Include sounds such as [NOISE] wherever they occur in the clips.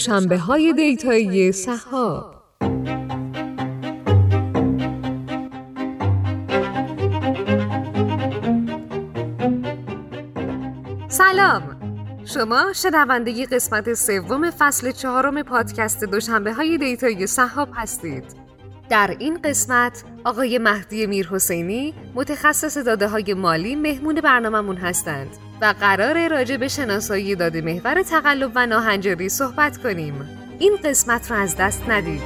دوشنبه های دیتایی سهاب سلام. شما شنونده قسمت سوم فصل چهارم پادکست دوشنبه های دیتایی سهاب هستید. در این قسمت آقای مهدی میرحسینی متخصص داده های مالی مهمون برنامهمون هستند. و قرار راجع به شناسایی داده محور تقلب و ناهنجاری صحبت کنیم. این قسمت رو از دست ندید.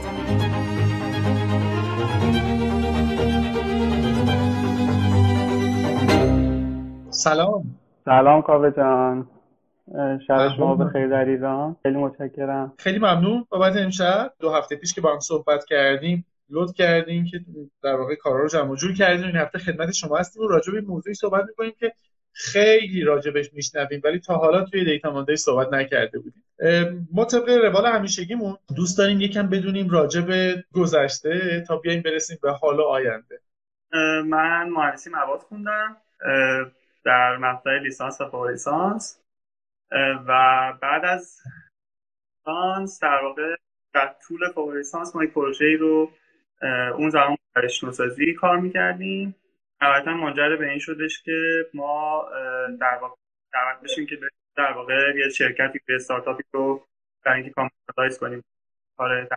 سلام. سلام کاوه جان. شب شما بخیر در ایران. خیلی متشکرم. خیلی ممنون بابت امشب دو هفته پیش که با هم صحبت کردیم لطف کردیم که در واقع کارا رو جمع جور کردیم. این هفته خدمت شما هستیم و راجع به موضوعی صحبت می‌کنیم که خیلی راجبش میشنویم ولی تا حالا توی دیتا مانده صحبت نکرده بودیم. ما طبق روال همیشگیمون دوست داریم یکم بدونیم راجع به گذشته تا بیایم برسیم به حال آینده. من مهندسی مواد خوندم در مقطع لیسانس و فوق و بعد از لیسانس در واقع در طول فوق لیسانس ما یک پروژه رو اون زمان برای کار می‌کردیم. نهایتا منجر به این شدش که ما در واقع دعوت بشیم که در واقع یه شرکتی به استارتاپی رو برای اینکه کامپیوترایز کنیم. کار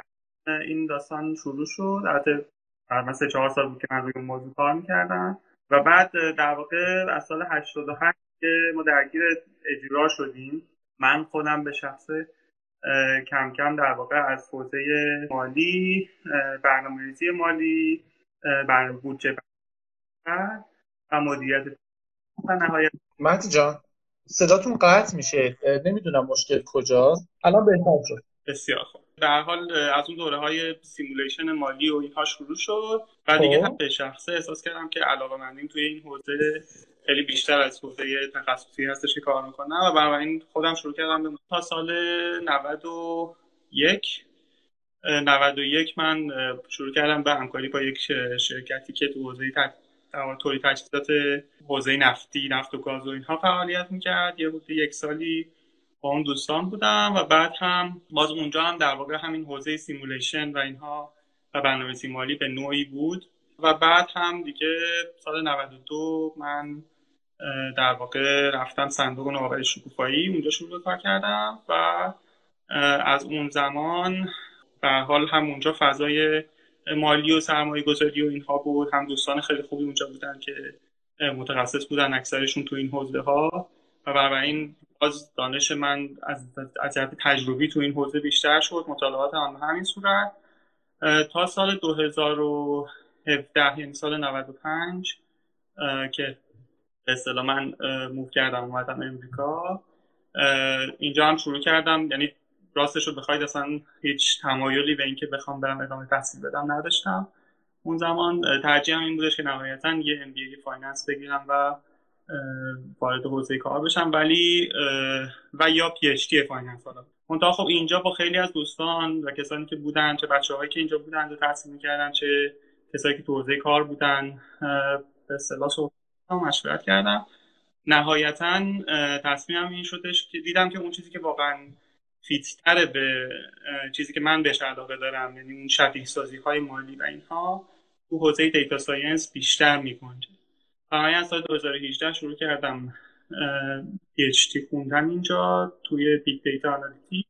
این داستان شروع شد. البته مثلا چهار سال بود که من روی اون موضوع کار می‌کردم. و بعد در واقع از سال 88 که ما درگیر اجرا شدیم من خودم به شخصه کم کم در واقع از حوزه مالی برنامه‌ریزی مالی برنامه بودجه و مدیریت. و نهایت مهدی جان صداتون قطع میشه. نمی‌دونم مشکل کجاست. الان بهتر شد. بسیار خوب. در حال از اون دوره های سیمولیشن مالی و اینها شروع شد. و دیگه هم به شخصه احساس کردم که علاقه مندیم توی این حوزه خیلی بیشتر از حوزه تخصصی هستش که کار می‌کنم و بنابراین خودم شروع کردم به تا سال 91 91 من شروع کردم به همکاری با یک شرکتی که تو حوزه تولید تجهیزات حوزه نفتی نفت و گاز و اینها فعالیت می‌کرد. یه حدود یک سالی با اون دوستان بودم و بعد هم باز اونجا هم در واقع همین حوزه سیمولیشن و اینها و برنامه‌ریزی مالی به نوعی بود. و بعد هم دیگه سال 92 من در واقع رفتم صندوق نوآوری شکوفایی. اونجا شروع کار کردم و از اون زمان به حال هم اونجا فضای مالی و سرمایه گذاری و اینها بود. هم دوستان خیلی خوبی اونجا بودن که متخصص بودن اکثرشون تو این حوزه ها و بنابراین باز دانش من از از جهت تجربی تو این حوزه بیشتر شد. مطالعات هم همین صورت. تا سال 2017 یعنی سال 95 که به اصطلاح من move کردم اومدم امریکا اینجا هم شروع کردم. یعنی راستش رو بخواید اصلا هیچ تمایلی به اینکه بخوام برم ادامه تحصیل بدم نداشتم. اون زمان ترجیحم این بودش که نهایتا یه MBA finance بگیرم و وارد حوزه کار بشم. ولی و یا PhD finance حالا. منتها خب اینجا با خیلی از دوستان و کسانی که بودن چه بچه‌هایی که اینجا بودن و تحصیل می‌کردن چه کسایی که تو حوزه کار بودن به اصطلاح مشورت کردم. نهایتا تصمیمم این شدش که دیدم که اون چیزی که واقعا fit تره به چیزی که من بهش علاقه دارم یعنی اون شبیه سازی های مالی و اینها تو حوزه data science بیشتر میگنجه. و من از سال 2018 شروع کردم PhD خوندن اینجا توی big data analytic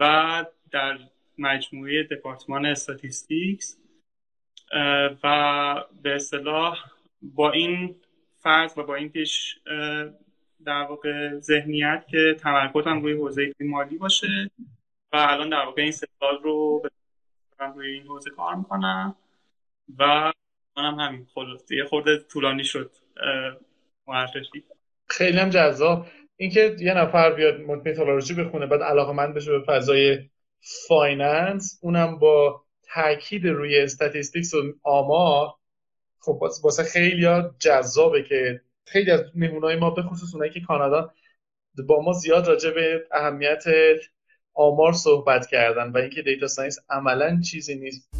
و در مجموعه دپارتمان statistics و به اصطلاح با این فرض و با این پیش در واقع ذهنیت که تمرکزم روی حوزه مالی باشه و الان در واقع این سه سال رو روی این حوزه کار می‌کنم و منم همین. خلاص یه خورده طولانی شد معرفی خیلی هم جذاب. اینکه یه نفر بیاد متالورژی بخونه بعد علاقه من بشه به فضای finance اونم با تاکید روی statistics و آمار خب واسه خیلی جذابه که خیلی از مهمونای ما به خصوص اونایی که کانادا با ما زیاد راجع به اهمیت آمار صحبت کردن و اینکه data science عملا چیزی نیست.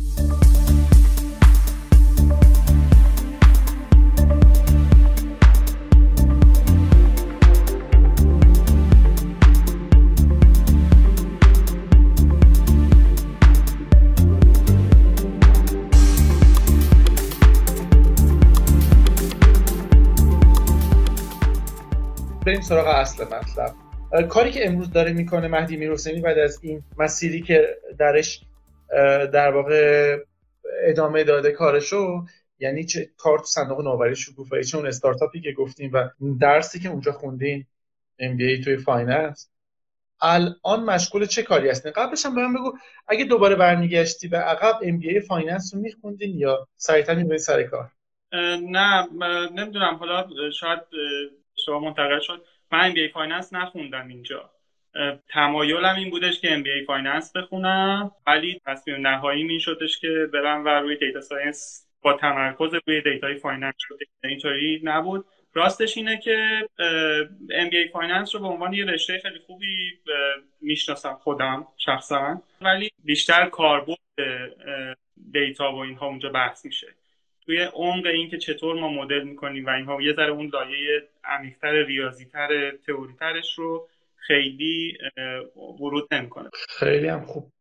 بریم سراغ اصل مطلب. کاری که امروز داره می‌کنه مهدی میرحسینی بعد از این مسیری که درش در واقع ادامه داده کارشو یعنی چه کار تو صندوق نوآوری شکوفایی اون استارتاپی که گفتیم و درسی که اونجا خوندین MBA توی finance. الان مشغول چه کاری هستین؟ قبلش هم به من بگو اگه دوباره برمیگشتی به عقب MBA finance رو میخوندین یا سریعتر می‌برید سر کار؟ نه نمی‌دونم حالا شاید شما منتقل شد. من MBA finance نخوندم اینجا. تمایلم این بودش که MBA finance بخونم. ولی تصمیم نهاییم این شدش که برم و روی data science با تمرکز روی data ی finance شده اینطوری نبود. راستش اینه که MBA finance رو به عنوان یه رشته خیلی خوبی می‌شناسم خودم شخصا. ولی بیشتر کاربرد data و اینها اونجا بحث میشه. توی عمق این که چطور ما مدل می‌کنیم و اینها یه ذره اون لایه عمیقتر ریاضیتر تئوریترش رو خیلی ورود نمی‌کنه. خیلی هم خوب.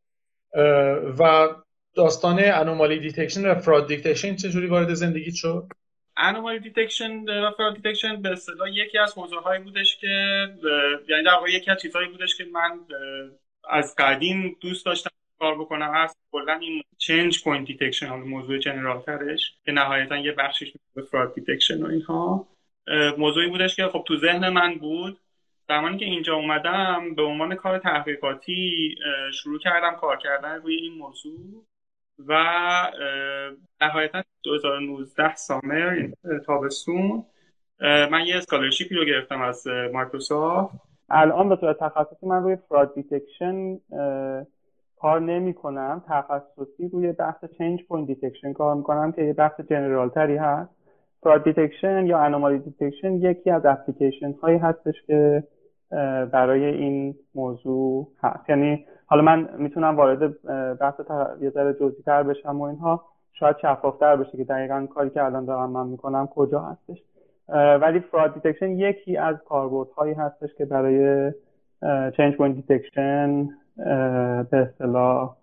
و داستان anomaly detection و fraud detection چجوری وارد زندگی شد؟ anomaly detection و fraud detection به اصطلاح یکی از موضوع هایی بودش که یعنی در واقع یکی از چیزهایی بودش که من از قدیم دوست داشتم کار بکنم. هست کلا این change point detection حالا موضوع general ترش که نهایتا یه بخشش به fraud detection و اینها. موضوعی بودش که خب تو ذهن من بود. زمانی که اینجا اومدم به عنوان کار تحقیقاتی شروع کردم کار کردن روی این موضوع و نهایتا 2019 summer تابستون من یه scholarship ی رو گرفتم از مایکروسافت. الان به صورت تخصصی من روی fraud detection کار نمی کنم تخصصی روی بحث change point detection کار می‌کنم که یه بحث general تری هست. fraud detection یا anomaly detection یکی از اپلیکیشن هایی هستش که برای این موضوع هست. یعنی حالا من می‌تونم وارد بحث یه ذره جزئی تر بشم و اینها. شاید شفافتر بشه که دقیقا کاری که الان دارم من می‌کنم کجا هستش. ولی fraud detection یکی از کاربردهایی هستش که برای change point detection به اصطلاح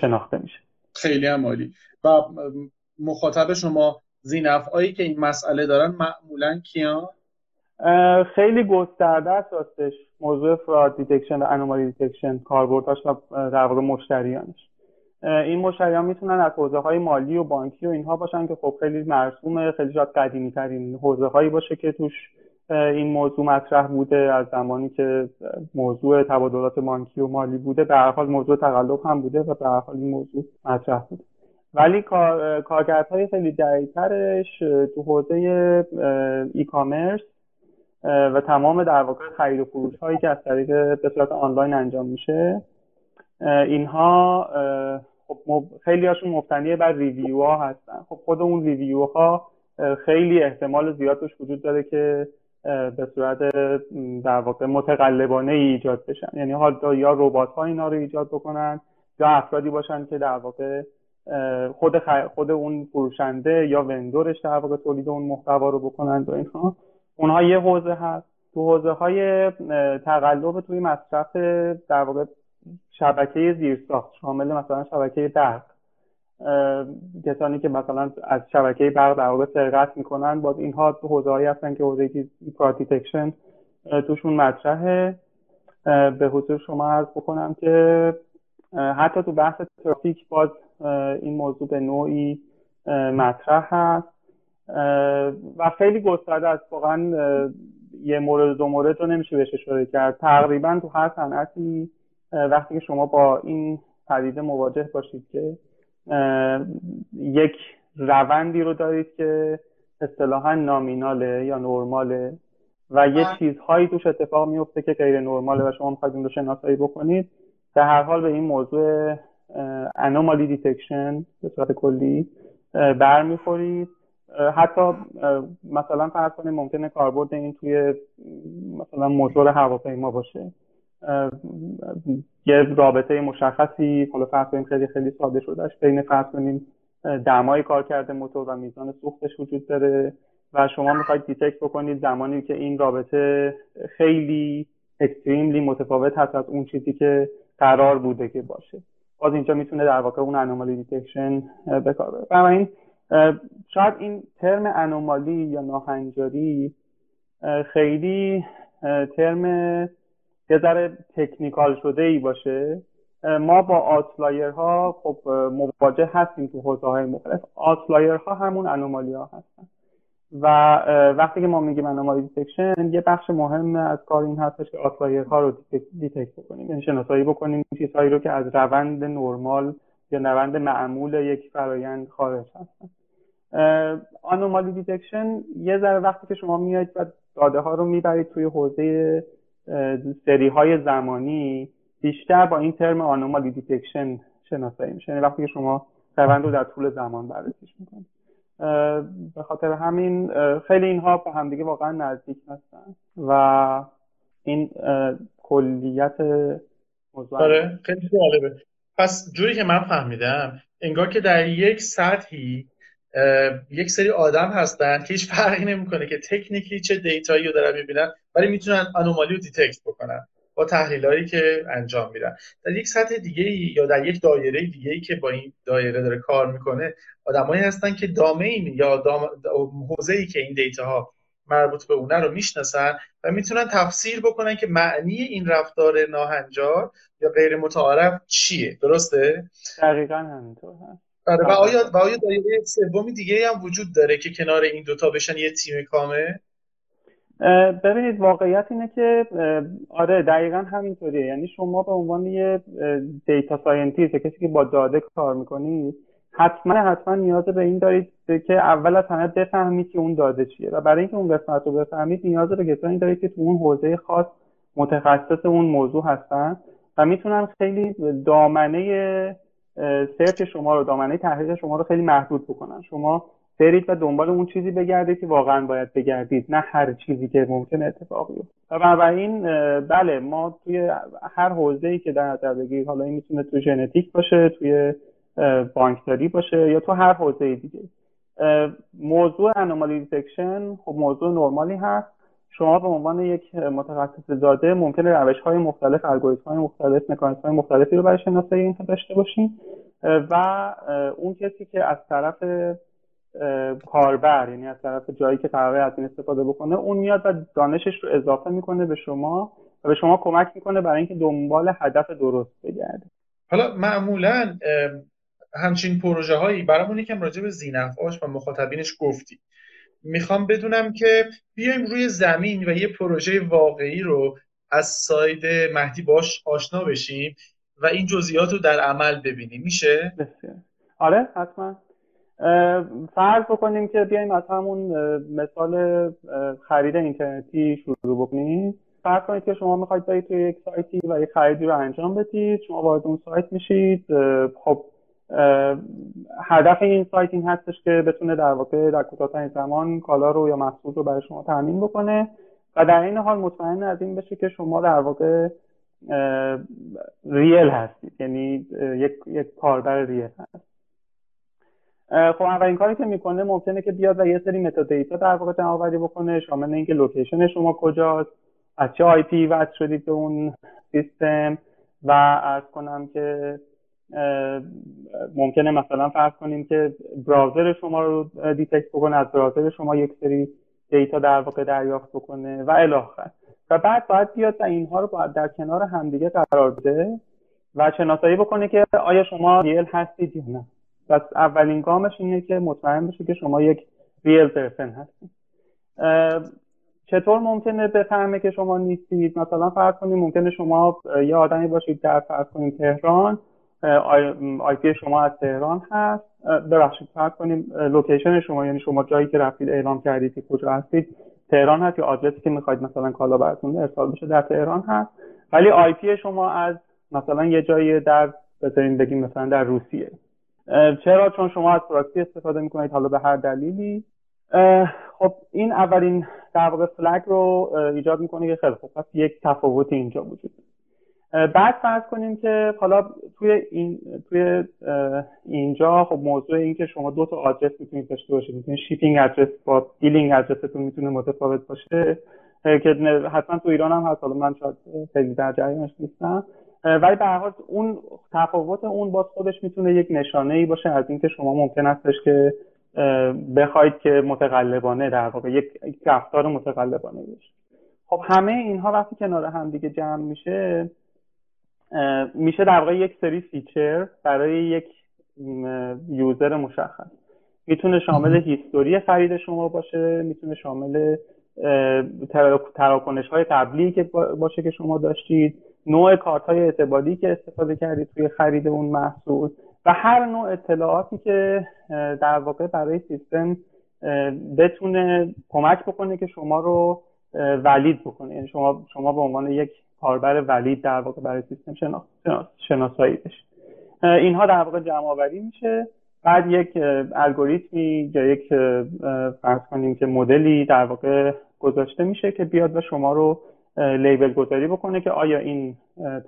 شناخته میشه. خیلی هم عالی. و مخاطب شما ذی‌نفعایی که این مسئله دارن معمولا کیان؟ خیلی گسترده است راستش. موضوع fraud detection و anomaly detection کاربردهاش و در واقع مشتریانش. این مشتریان می‌تونن از حوزه های مالی و بانکی و اینها باشن که خب خیلی مرسومه خیلی شاید قدیمی ترین حوزه هایی باشه که توش این موضوع مطرح بوده از زمانی که موضوع تبادلات بانکی و مالی بوده. به هر حال موضوع تقلب هم بوده و به هر حال این موضوع مطرح بوده. ولی کار، کارکردهای خیلی جدیدترش تو حوزه ای کامرس و تمام در واقع خرید و فروش هایی که از طریق به صورت آنلاین انجام میشه اینها خب خیلی هاشون مبتنی بر ریویو ها هستن. خب خود اون ریویو ها خیلی احتمال زیاد وجود داره که به صورت در واقع متقلبانه ای ایجاد بشن. یعنی حالا یا ربات ها اینا رو ایجاد بکنن یا افرادی باشن که در واقع خود خود اون فروشنده یا وندورش در واقع تولید اون محتوا رو بکنن و اینها. اونها یه حوزه هست. تو حوزه های تقلب توی مصرف در واقع شبکه زیرساخت شامل مثلا شبکه برق کسانی که مثلا از شبکه برق در واقع سرقت می‌کنن باز اینها حوزه هایی هستن که حوزه detection توشون مطرحه. به حضور شما عرض بکنم که حتی تو بحث ترافیک باز این موضوع به نوعی مطرح هست. و خیلی گسترده است. واقعا یه مورد دو مورد رو نمیشه بهش اشاره کرد. تقریبا تو هر صنعتی وقتی که شما با این پدیده مواجه باشید که یک روندی رو دارید که اصطلاحا nominal ه یا نرماله و یه چیزهایی توش اتفاق میفته که غیر نرماله و شما می‌خواید اون رو شناسایی بکنید. در هر حال به این موضوع anomaly detection به صورت کلی برمیخورید. حتی مثلا فرض کنید ممکنه کاربرد این توی مثلا موتور هواپیما باشه. یه رابطه مشخصی حالا فرض کنیم خیلی خیلی ساده شدهش بین فرض کنیم دمای کار کرده موتور و میزان سوختش وجود داره و شما می‌خواید detect بکنید زمانی که این رابطه خیلی extremely متفاوت هست از اون چیزی که قرار بوده که باشه. باز اینجا می‌تونه در واقع اون anomaly detection به کار بره. بنابراین شاید این term anomaly یا ناهنجاری خیلی ترم یه ذره technical شده ای باشه ما با outlier ها خب مواجه هستیم تو حوزه های مختلف. outlier ها همون anomaly ها هستن. و وقتی که ما میگیم anomaly detection یه بخش مهم از کار این هستش که outlier ها رو detect بکنیم. یعنی شناسایی بکنیم چیزهایی رو که از روند نرمال یا روند معمول یک فرایند خارج هستن. anomaly detection یه ذره وقتی که شما میاید و داده ها رو می‌برید توی حوزه سری های زمانی بیشتر با این term anomaly detection شناسایی میشه. یعنی وقتی که شما روند رو در طول زمان بررسیش می‌کنید. به خاطر همین خیلی اینها با همدیگه واقعا نزدیک هستن و این کلیت موضوع آره خیلی جالبه. پس جوری که من فهمیدم انگار که در یک سطحی یک سری آدم هستن که هیچ فرقی نمی‌کنه که تکنیکی چه data یی رو دارن می‌بینن ولی می‌تونن anomaly رو detect بکنن با تحلیلایی که انجام میدن. در یک سطح دیگه یا در یک دایره دیگه ای که با این دایره داره کار می‌کنه آدمایی هستن که domain یا دام... حوزه ای که این data ها مربوط به اونه رو می‌شناسن و می‌تونن تفسیر بکنن که معنی این رفتار ناهنجار یا غیر متعارف چیه. درسته؟ دقیقا همینطور. هست آره و آیا و آیا دایره سومی دیگه هم وجود داره که کنار این دوتا بشن یه تیم کامل؟ ببینید واقعیت اینه که آره دقیقا همینطوریه. یعنی شما به عنوان یه data scientist کسی که با داده کار می‌کنید حتما حتما نیاز به این دارید که اول از همه بفهمید که اون داده چیه. و برای اینکه اون قسمت رو بفهمید نیاز به کسانی دارید که تو اون حوزه خاص متخصص اون موضوع هستن. و می‌تونن خیلی دامنه search شما رو دامنه تحلیل شما رو خیلی محدود بکنن. شما برید و دنبال اون چیزی بگردید که واقعا باید بگردید نه هر چیزی که ممکن اتفاق بیفته و بنابراین بله ما توی هر حوزه ای که در نظر بگیرید حالا این می‌تونه تو ژنتیک باشه توی بانکداری باشه یا تو هر حوزه دیگه. موضوع anomaly detection خب موضوع نرمالی هست. شما به عنوان یک متخصص داده ممکنه روش های مختلف الگوریتم های مختلف مکانیزم های مختلفی رو برای شناسایی اینها داشته باشین. و اون کسی که از طرف کاربر یعنی از طرف جایی که قراره از این استفاده بکنه اون میاد و دانشش رو اضافه می‌کنه به شما و به شما کمک می‌کنه برای اینکه دنبال هدف درست بگرده. حالا معمولا همچین پروژه هایی برامون یکم راجع به زینفعاش و مخاطبینش گفتی. می‌خوام بدونم که بیایم روی زمین و یه پروژه واقعی رو از ساید مهدی باش آشنا بشیم و این جزئیات رو در عمل ببینیم. میشه؟ آره حتما. فرض بکنیم که بیایم از همون مثال خرید اینترنتی شروع بکنیم. فرض کنید که شما می‌خواید برید توی یک سایتی و یک خریدی رو انجام بدید. شما وارد اون سایت میشید. خب هدف این سایت این هستش که بتونه در واقع در کوتاهترین زمان کالا رو یا محصول رو برای شما تامین بکنه و در این حال مطمئن از این بشه که شما در واقع real هستید یعنی یک یک کاربر real هست. خب اولین کاری که می‌کنه ممکنه که بیاد و یه سری metadata در واقع جمع آوری بکنه شامل اینکه location شما کجاست از چه IP وصل شدید به اون سیستم و عرض کنم که ممکنه مثلا فرض کنیم که browser شما رو detect بکنه از browser شما یک سری data در واقع دریافت بکنه و الی آخر و بعد باید بیاد و اینها رو باید در کنار همدیگه قرار بده و شناسایی بکنه که آیا شما real هستید یا نه. پس اولین گامش اینه که مطمئن بشه که شما یک real person هستید. چطور ممکنه بفهمه که شما نیستید؟ مثلا فرض کنیم ممکنه شما یه آدمی باشید در فرض کنیم تهران IP شما از تهران هست. ببخشید فرض کنیم location شما یعنی شما جایی که رفتید اعلام کردید که کجا هستید تهران هست یا آدرسی که می‌خواید مثلا کالا براتون ارسال بشه در تهران هست. ولی IP شما از مثلا یه جایی در بذارین بگیم مثلا در روسیه. چرا؟ چون شما از پراکسی استفاده می‌کنید حالا به هر دلیلی. خب این اولین در واقع flag رو ایجاد می‌کنه که خیلی خب پس یک تفاوت اینجا وجود بعد فرض کنیم که حالا توی این توی اینجا خب موضوع این که شما دو تا آدرس می‌تونید داشته باشید می‌تونید shipping address با billing address تون می‌تونه متفاوت باشه. که حتما تو ایران هم هست حالا من شاید خیلی در جریانش نیستم. ولی به هر اون تفاوت اون باز خودش می‌تونه یک نشانه ای باشه از اینکه شما ممکن هستش که بخواید که متقلبانه در واقع یک رفتار متقلبانه باشه خب همه اینها وقتی کنار هم دیگه جمع میشه میشه در واقع یک سری feature برای یک user مشخص. می‌تونه شامل history خرید شما باشه می‌تونه شامل تراکنش های قبلی که باشه که شما داشتید نوع کارت های اعتباری که استفاده کردید توی خرید اون محصول و هر نوع اطلاعاتی که در واقع برای سیستم بتونه کمک بکنه که شما رو ولید بکنه. یعنی شما شما به عنوان یک کاربر ولید در واقع برای سیستم شناسایی بشه اینها در واقع جمع آوری میشه. بعد یک الگوریتمی یا یک فرض کنیم که مدلی در واقع گذاشته میشه که بیاد و شما رو لیبل گذاری بکنه که آیا این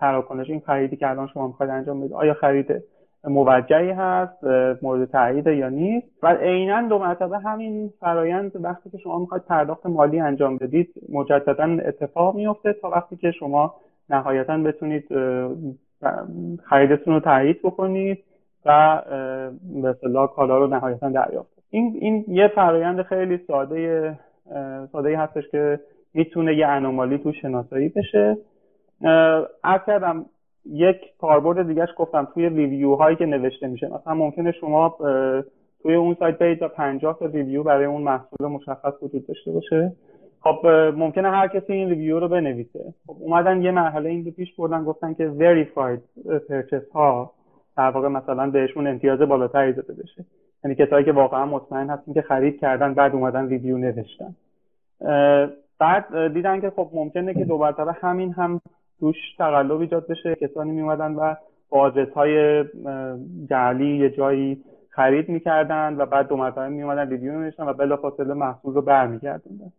تراکنش این خریدی که الان شما می‌خواید انجام بدید آیا خرید موجهی هست مورد تایید یا نیست. و عینا دو مرتبه همین فرایند وقتی که شما می‌خواید پرداخت مالی انجام بدید مجددا اتفاق میفته تا وقتی که شما نهایتا بتونید خریدتون رو تایید بکنید و به اصطلاح کالا رو نهایتا دریافت. این این یه فرایند خیلی ساده ساده هستش که می‌تونه یه anomaly تو شناسایی بشه. عرض کردم یک کاربرد دیگهش گفتم توی review هایی که نوشته میشه. مثلا ممکنه شما توی اون سایت برید و 50 تا review برای اون محصول مشخص وجود داشته باشه. خب ممکنه هر کسی این review رو بنویسه. خب اومدن یه مرحله این رو پیش بردن گفتن که verified purchase ها در واقع مثلا بهشون امتیاز بالاتری داده بشه. یعنی کسایی که واقعا مطمئن هستن که خرید کردن بعد اومدن review نوشتن. بعد دیدن که خب ممکنه که دو مرتبه همین هم توش تقلب ایجاد بشه. کسانی میومدن و با های جعلی یه جایی خرید می‌کردن و بعد دو مرتبه میومدن ریویو میشن و بلافاصله محصول رو برمیگردوندن.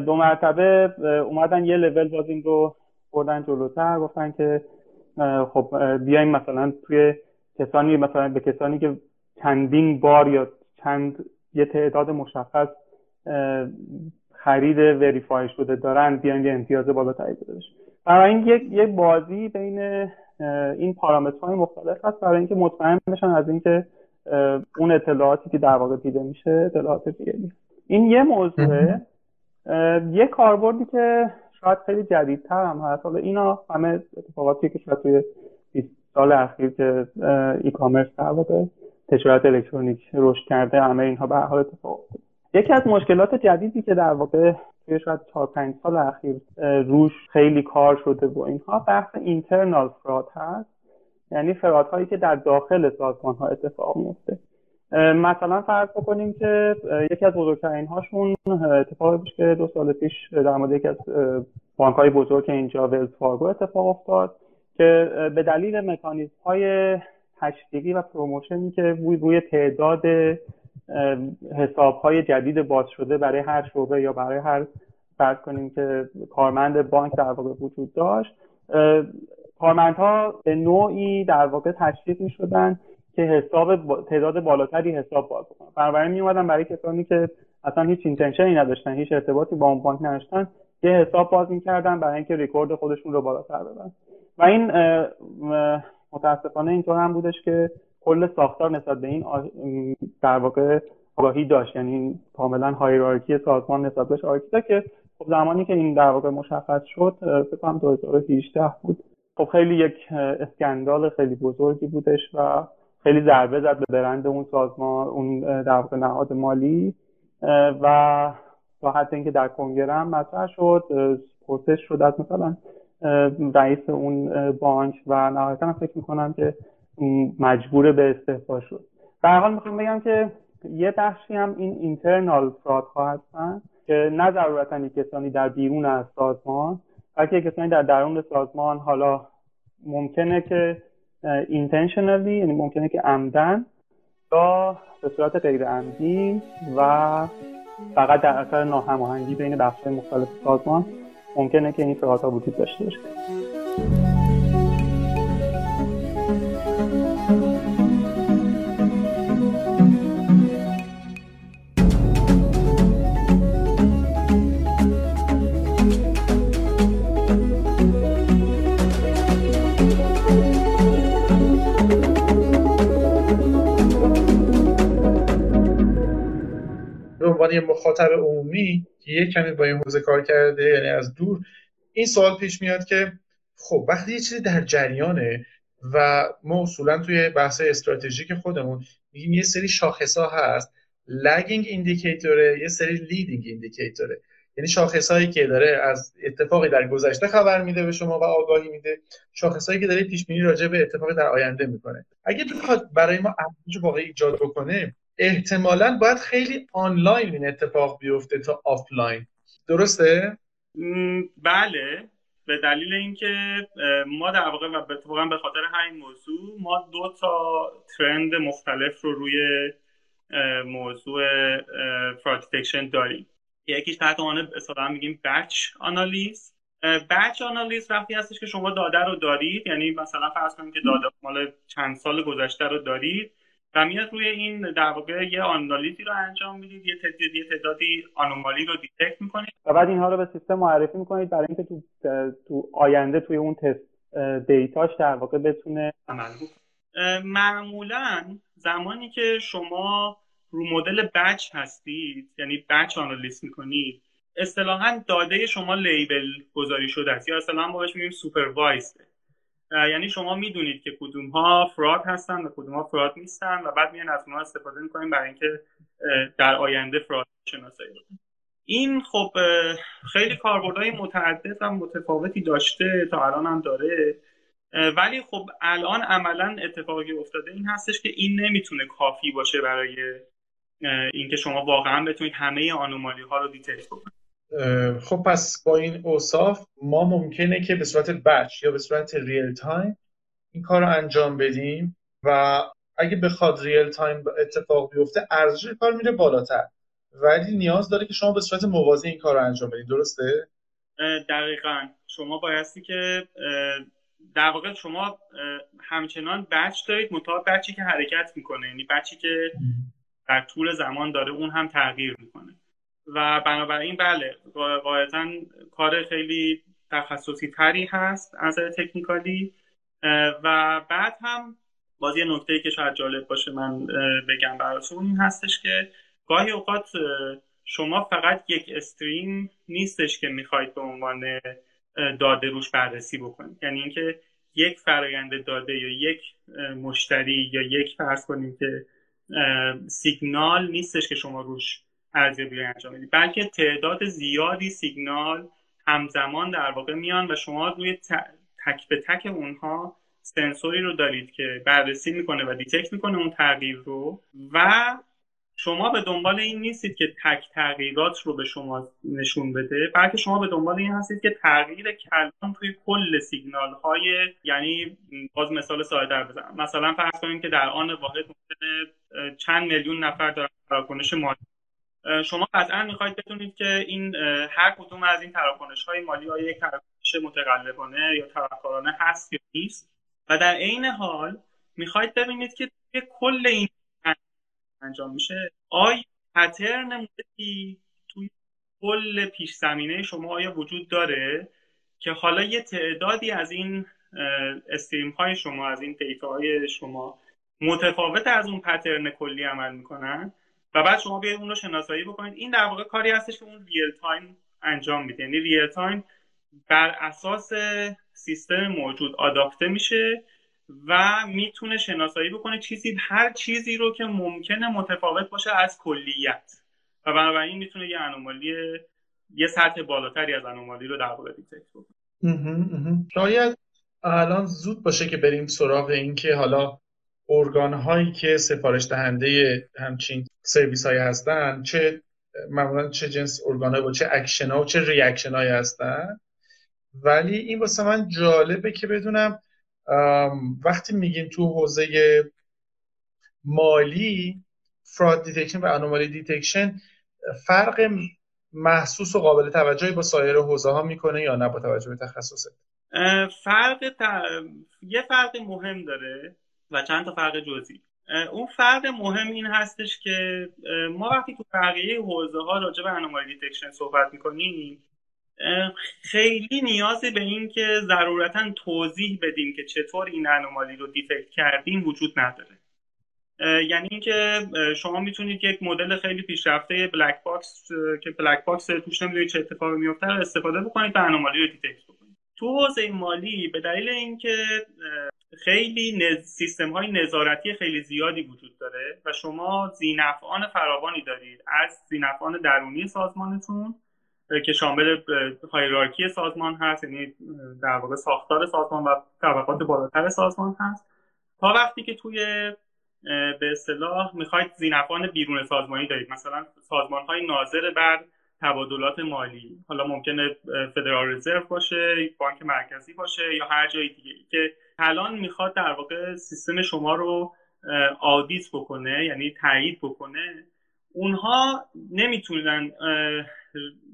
دو مرتبه اومدن یه لول باز این رو بردن جلوتر. گفتن که خب بیایم مثلا توی کسانی مثلا به کسانی که چندین بار یا چند یه تعداد مشخص خرید وریفای شده دارن بیایم یه امتیاز بالاتری بده برای این یک یک بازی بین این پارامترهای مختلف هست برای اینکه مطمئن بشن از اینکه اون اطلاعاتی که در واقع دیده میشه اطلاعات دیگری این یه موضوعه. یه کاربردی که شاید خیلی جدیدتر هم هست. حالا اینا همه اتفاقاتی که شاید توی 20 سال اخیر که ای کامرس در واقع تجارت الکترونیک رشد کرده همه اینها به حال اتفاق یکی از مشکلات جدیدی که در واقع توی شاید 4 5 سال اخیر روش خیلی کار شده و اینها بحث اینترنال فراد هست. یعنی فرادهایی که در داخل سازمان ها اتفاق میفته مثلا فرض بکنیم که یکی از بزرگترین هاشون اتفاقی که دو سال پیش در مورد یکی از بانک های بزرگ اینجا ولز فارگو اتفاق افتاد که به دلیل مکانیزم های تشویقی و promotion ی که روی تعداد حساب های جدید باز شده برای هر شعبه یا برای هر فرض کنیم که کارمند بانک در واقع وجود داشت. کارمندها به نوعی در واقع تشویق می شدن که حساب تعداد بالاتری حساب باز کنن بنابراین می اومدن برای کسانی که اصلا هیچ اینتنشنی نداشتن هیچ ارتباطی با اون بانک نداشتن یه حساب باز می‌کردن برای اینکه ریکورد خودشون رو بالاتر ببرن و این متاسفانه اینطور هم بودش که کل ساختار نسبت به این در واقع آگاهی داشت. یعنی کاملا هایرارکی سازمان نسبت بهش آگاهی که خب زمانی که این در واقع مشخص شد فکر کنم 2018 بود. خب خیلی یک اسکندال خیلی بزرگی بودش و خیلی ضربه زد به برند اون سازمان اون در واقع نهاد مالی. و تا حتی اینکه در کنگره هم مطرح شد پرسش شد از مثلا رئیس اون بانک و نهایتا فکر می‌کنم که مجبور به استعفا شد. در حال می‌خوام بگم که یه بخشی هم این اینترنال فراد ها هستن که نه ضرورتا کسانی در بیرون از سازمان بلکه کسانی در درون سازمان حالا ممکنه که اینتنشنالی یعنی ممکنه که عمدن یا به صورت غیر عمدی و فقط در اثر ناهماهنگی بین بخش مختلف سازمان ممکنه که این فرادها وجود داشته باشه. عنوان یه مخاطب عمومی که یک کمی با این حوزه کار کرده یعنی از دور این سوال پیش میاد که خب وقتی یه چیزی در جریانه و ما اصولا توی بحث استراتژیک خودمون میگیم یه سری شاخص ها هست lagging indicator ه یه سری leading indicator ه یعنی شاخصهایی که داره از اتفاقی در گذشته خبر میده به شما و آگاهی میده شاخصهایی که داره پیش بینی راجع به اتفاقی در آینده می‌کنه. اگه بخواد برای ما ارزش واقعی ایجاد بکنه احتمالا باید خیلی آنلاین این اتفاق بیفته تا آفلاین. درسته؟ بله. به دلیل اینکه ما در واقع و اتفاقا به خاطر همین موضوع ما دو تا trend مختلف رو روی موضوع fraud داریم. یکیش تحت عنوان اصطلاحا میگیم batch analyze batch analyze وقتی هستش که شما داده رو دارید یعنی مثلا فرض کنید که داده مال چند سال گذشته رو دارید و میاد روی این در واقع یه آنالیزی رو انجام می‌دید یه تعدادی یه تعدادی anomaly رو detect می‌کنید. و بعد اینها رو به سیستم معرفی می‌کنید برای اینکه تو تو آینده توی اون test data ش در واقع بتونه عمل معمولا زمانی که شما رو مدل batch هستید یعنی batch analyze می‌کنید اصطلاحا داده شما label گذاری شده است. یا اصطلاحا ما بهش میگیم supervised یعنی شما می‌دونید که کدوم ها fraud هستن و کدوم ها fraud نیستن و بعد میان از اونها استفاده می‌کنیم برای اینکه در آینده fraud شناسایی بکنیم این خب خیلی کاربردهای متعدد و متفاوتی داشته تا الان هم داره. ولی خب الان عملا اتفاقی افتاده این هستش که این نمی‌تونه کافی باشه برای اینکه شما واقعا بتونید همه anomaly ها رو detect بکنید. خب پس با این اوصاف ما ممکنه که به صورت batch یا به صورت real time این کار رو انجام بدیم و اگه بخواد real time اتفاق بیفته ارزش کار میره بالاتر. ولی نیاز داره که شما به صورت موازی این کار رو انجام بدید درسته؟ دقیقا. شما بایستی که در واقع شما همچنان batch دارید مطابق batch ی که حرکت می‌کنه. یعنی batch ی که در طول زمان داره اون هم تغییر می‌کنه. و بنابراین بله قاعدتا کار خیلی تخصصی تری هست از تکنیکالی و بعد هم باز یه نکته که شاید جالب باشه من بگم براتون این هستش که گاهی اوقات شما فقط یک استریم نیستش که می‌خواید به عنوان داده روش بررسی بکنید. یعنی اینکه یک فرایند داده یا یک مشتری یا یک فرض کنید که سیگنال نیستش که شما روش ارزیابی انجام بدید بلکه تعداد زیادی سیگنال همزمان در واقع میان و شما روی تک به تک اونها سنسوری رو دارید که بررسی می‌کنه و detect می‌کنه اون تغییر رو و شما به دنبال این نیستید که تک تغییرات رو به شما نشون بده بلکه شما به دنبال این هستید که تغییر کلان توی کل سیگنال های یعنی باز مثال ساده بزنم. مثلا فرض کنیم که در آن واحد چند میلیون نفر دارن تراکنش مالی شما قطعا می‌خواید بدونید که این هر کدوم از این تراکنش های مالی آیا یک تراکنش متقلبانه یا تبهکارانه هست یا نیست. و در عین حال می‌خواید ببینید که توی کل این انجام میشه. آیا پترن مدتی توی کل پیش زمینه شما آیا وجود داره که حالا یه تعدادی از این stream های شما از این data های شما متفاوت از اون pattern کلی عمل می‌کنن؟ و بعد شما بیاید اون رو شناسایی بکنید. این در واقع کاری هستش که اون real time انجام میده. یعنی real time بر اساس سیستم موجود adapt ه میشه و می‌تونه شناسایی بکنه چیزی هر چیزی رو که ممکنه متفاوت باشه از کلیت. و بنابراین می‌تونه یه anomaly یه سطح بالاتری از anomaly رو در واقع detect بکنه. شاید الان زود باشه که بریم سراغ این که حالا organ هایی که سفارش دهنده همچین سرویس های هستن چه معمولا چه جنس organ و چه اکشن ها و چه reaction هایی هستن. ولی این واسه من جالبه که بدونم وقتی میگیم تو حوزه مالی fraud detection و anomaly detection فرق محسوس و قابل توجهی با سایر حوزه ها می‌کنه یا نه با توجه به تخصصه فرق یه فرق مهم داره و چند تا فرق جزئی. اون فرق مهم این هستش که ما وقتی تو بقیه حوزه ها راجع به anomaly detection صحبت می‌کنیم خیلی نیازی به این که ضرورتا توضیح بدیم که چطور این anomaly رو detect کردیم وجود نداره. یعنی اینکه شما می‌تونید یک مدل خیلی پیشرفته black box که black box توش نمی‌دونید چه اتفاقی میفته رو استفاده بکنید و anomaly رو detect بکنید. تو حوزه مالی به دلیل اینکه خیلی نز... سیستم های نظارتی خیلی زیادی وجود داره و شما ذینفعان فراوانی دارید. از ذینفعان درونی سازمانتون که شامل hierarchy سازمان هست یعنی در واقع ساختار سازمان و طبقات بالاتر سازمان هست. تا وقتی که توی به اصطلاح می‌خواید زینفان بیرون سازمانی دارید مثلا سازمان های ناظر بر تبادلات مالی حالا ممکنه فدرال رزرو باشه بانک مرکزی باشه یا هر جای دیگه که الان می‌خواد در واقع سیستم شما رو آدیت بکنه یعنی تایید بکنه. اونها نمی‌تونن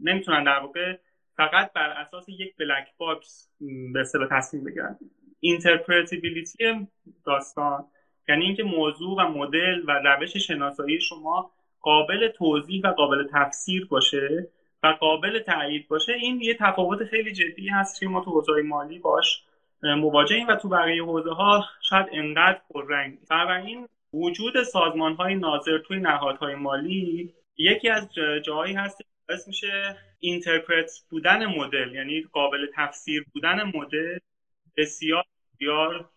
نمی‌تونن در واقع فقط بر اساس یک black box به اصطلاح تصمیم بگیرن. interpretability داستان یعنی اینکه موضوع و مدل و روش شناسایی شما قابل توضیح و قابل تفسیر باشه و قابل تایید باشه. این یه تفاوت خیلی جدی هست که ما تو حوزه مالی باش مواجهیم و تو بقیه حوزه ها شاید انقدر پررنگ این وجود سازمان های ناظر توی نهادهای مالی یکی از جاهایی هست باعث میشه اینترپرت بودن مدل یعنی قابل تفسیر بودن مدل بسیار بسیار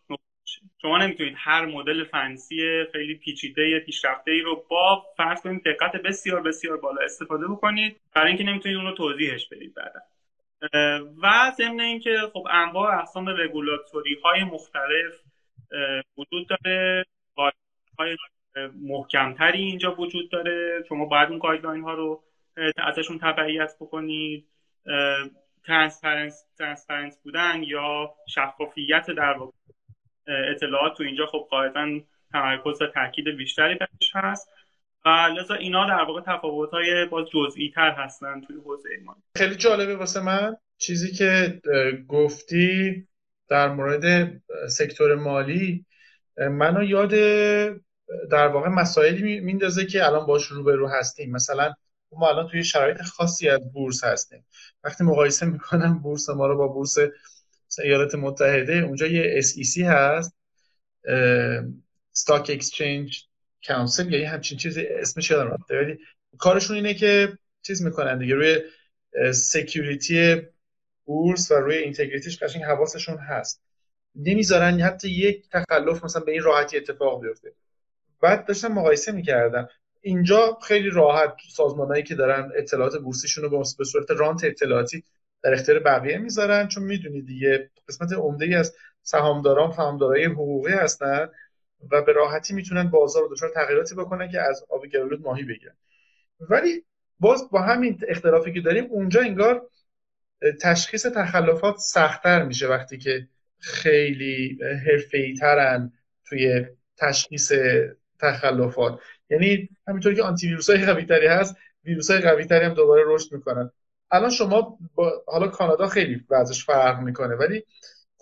شما نمی‌تونید هر مدل فنسی خیلی پیچیده پیشرفته ای رو با فرض کنید دقت بسیار بسیار بالا استفاده بکنید برای اینکه نمی‌تونید اون رو توضیحش بدید بعدا. و ضمن اینکه خب انواع اقسام رگولاتوری های مختلف وجود داره. های محکمتری اینجا وجود داره. شما باید اون guideline ها رو ازشون تبعیت بکنید. transparence بودن یا شفافیت در اطلاعات تو اینجا خب قاعدتا تمرکز و تاکید بیشتری بهش هست. و لذا اینا در واقع تفاوت های باز جزئی تر هستن توی حوزه امون. خیلی جالبه واسه من چیزی که گفتی در مورد sector مالی منو یاد در واقع مسائلی میندازه که الان باش روبرو هستیم. مثلا ما الان توی شرایط خاصی از بورس هستیم. وقتی مقایسه می‌کنم بورس ما رو با بورس ایالات متحده اونجا یه SEC هست stock exchange council یا یه همچین چیزی اسمش یادم رفته. ولی کارشون اینه که چیز می‌کنن دیگه. روی security بورس و روی integrity ش قشنگ حواسشون هست. نمی‌ذارن حتی یک تخلف مثلا به این راحتی اتفاق بیفته. بعد داشتم مقایسه می‌کردم. اینجا خیلی راحت سازمانهایی که دارن اطلاعات بورسیشون رو به صورت رانت اطلاعاتی در اختیار بقیه می‌ذارن. چون می‌دونید دیگه قسمت عمده ای از سهامداران سهامدارای حقوقی هستن. و به راحتی می‌تونن بازار رو دچار تغییراتی بکنن که از آب گل‌آلود ماهی بگیرن. ولی باز با همین اختلافی که داریم اونجا انگار تشخیص تخلفات سختتر میشه وقتی که خیلی حرفه‌ای ترن توی تشخیص تخلفات. یعنی همینطور که آنتی ویروس های قوی تری هست ویروس های قوی تری هم دوباره رشد می‌کنن. الان شما با حالا کانادا خیلی وضعش فرق می‌کنه ولی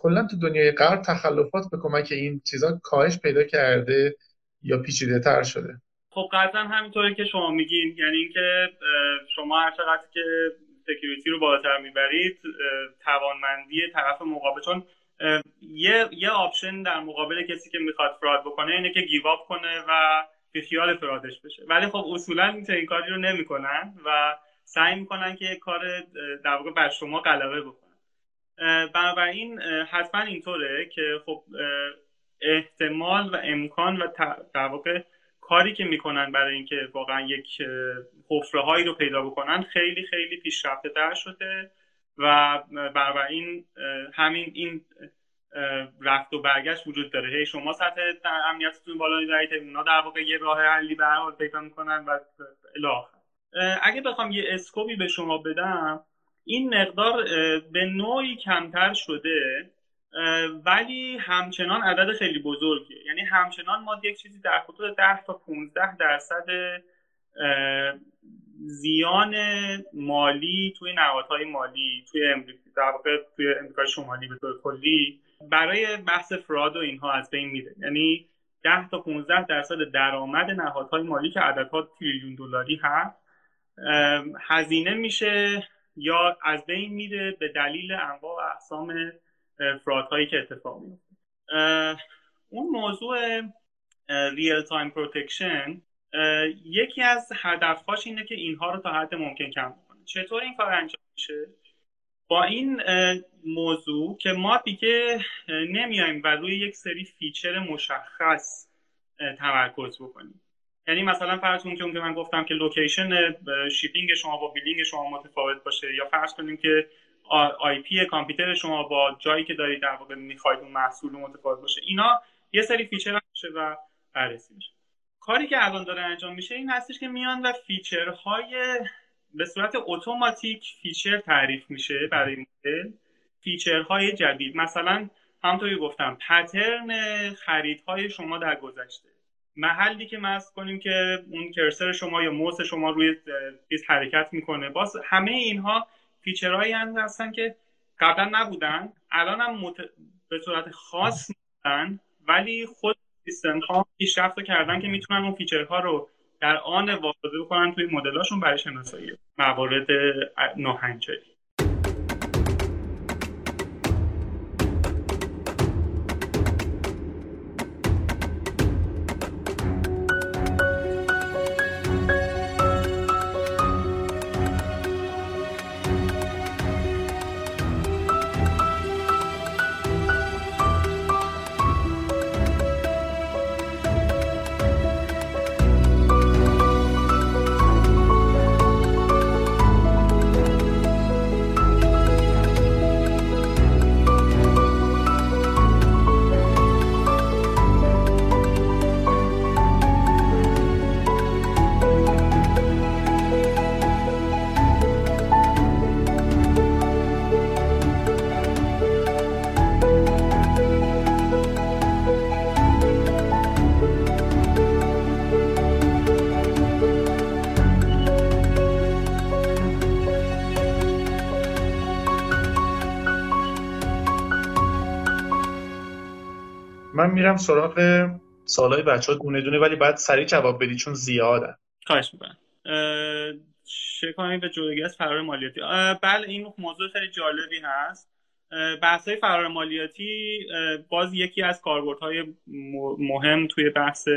کلا تو دنیای غرب تخلفات به کمک این چیزا کاهش پیدا کرده یا پیچیده تر شده؟ خب قطعا همینطوری که شما میگین. یعنی اینکه شما هر چقدر که security رو بالاتر می‌برید توانمندی طرف مقابل چون یه یه option در مقابل کسی که می‌خواد fraud بکنه اینه که give up کنه و بیخیال fraud ش بشه. ولی خب اصولا این کاری رو نمی‌کنن و سعی می‌کنن که که در واقع بر شما غلبه بکنن. بنابراین حتما اینطوره که خب احتمال و امکان و در واقع کاری که می‌کنن برای اینکه واقعا یک حفره هایی رو پیدا بکنن خیلی خیلی پیشرفته تر شده و بنابراین همین این رفت و برگشت وجود داره. هی شما سطح امنیتتون بالا می‌برید اونا در واقع یه راه حلی به هر حال پیدا می‌کنن و الاخر اگه بخوام یه اسکوبی به شما بدم این مقدار به نوعی کمتر شده ولی همچنان عدد خیلی بزرگیه یعنی همچنان ما یک چیزی در حدود 10 تا 15 درصد زیان مالی توی نهادهای مالی توی امریکا در واقع توی امریکای شمالی به طور کلی برای بحث فراد و اینها از بین میره. یعنی 10 تا 15 درصد درآمد نهادهای مالی که عددها تریلیون دلاری هست هزینه میشه یا از بین میره به دلیل انواع و اقسام fraud هایی که اتفاق میفته اون موضوع real-time protection یکی از هدفهاش اینه که اینها رو تا حد ممکن کم کنه چطور این کار انجام میشه؟ با این موضوع که ما دیگه نمیایم و روی یک سری feature مشخص تمرکز بکنیم. یعنی مثلا فرض کنیم که من گفتم که location shipping شما با billing شما متفاوت باشه یا فرض کنیم که IP کامپیوتر شما با جایی که دارید در واقع می‌خواید اون محصول متفاوت باشه. اینا یه سری feature میشه و بررسی میشه. کاری که الان داره انجام میشه این هستش که میان و feature های به صورت اتوماتیک feature تعریف میشه برای مدل feature های جدید. مثلا همونطوری گفتم pattern خریدهای شما در گذشته. محلی که فرض کنیم که اون cursor شما یا موس شما روی چیز حرکت می‌کنه. باز همه اینها feature هایی هستن که قبلا نبودن الان هم مت... به صورت خاص نیستن ولی خود سیستم ها پیشرفت کردن که می‌تونن اون feature ها رو در آن واقع بکنن توی مدلاشون برای شناسایی موارد ناهنجاری. میرم سراغ سوالای بچه ها دونه دونه ولی باید سریع جواب بدی چون زیادن. خواهش می‌کنم. کنیم به جلوگیری از فرار مالیاتی. بله این موضوع خیلی جالبی هست. بحث های فرار مالیاتی باز یکی از کاربردهای مهم توی بحث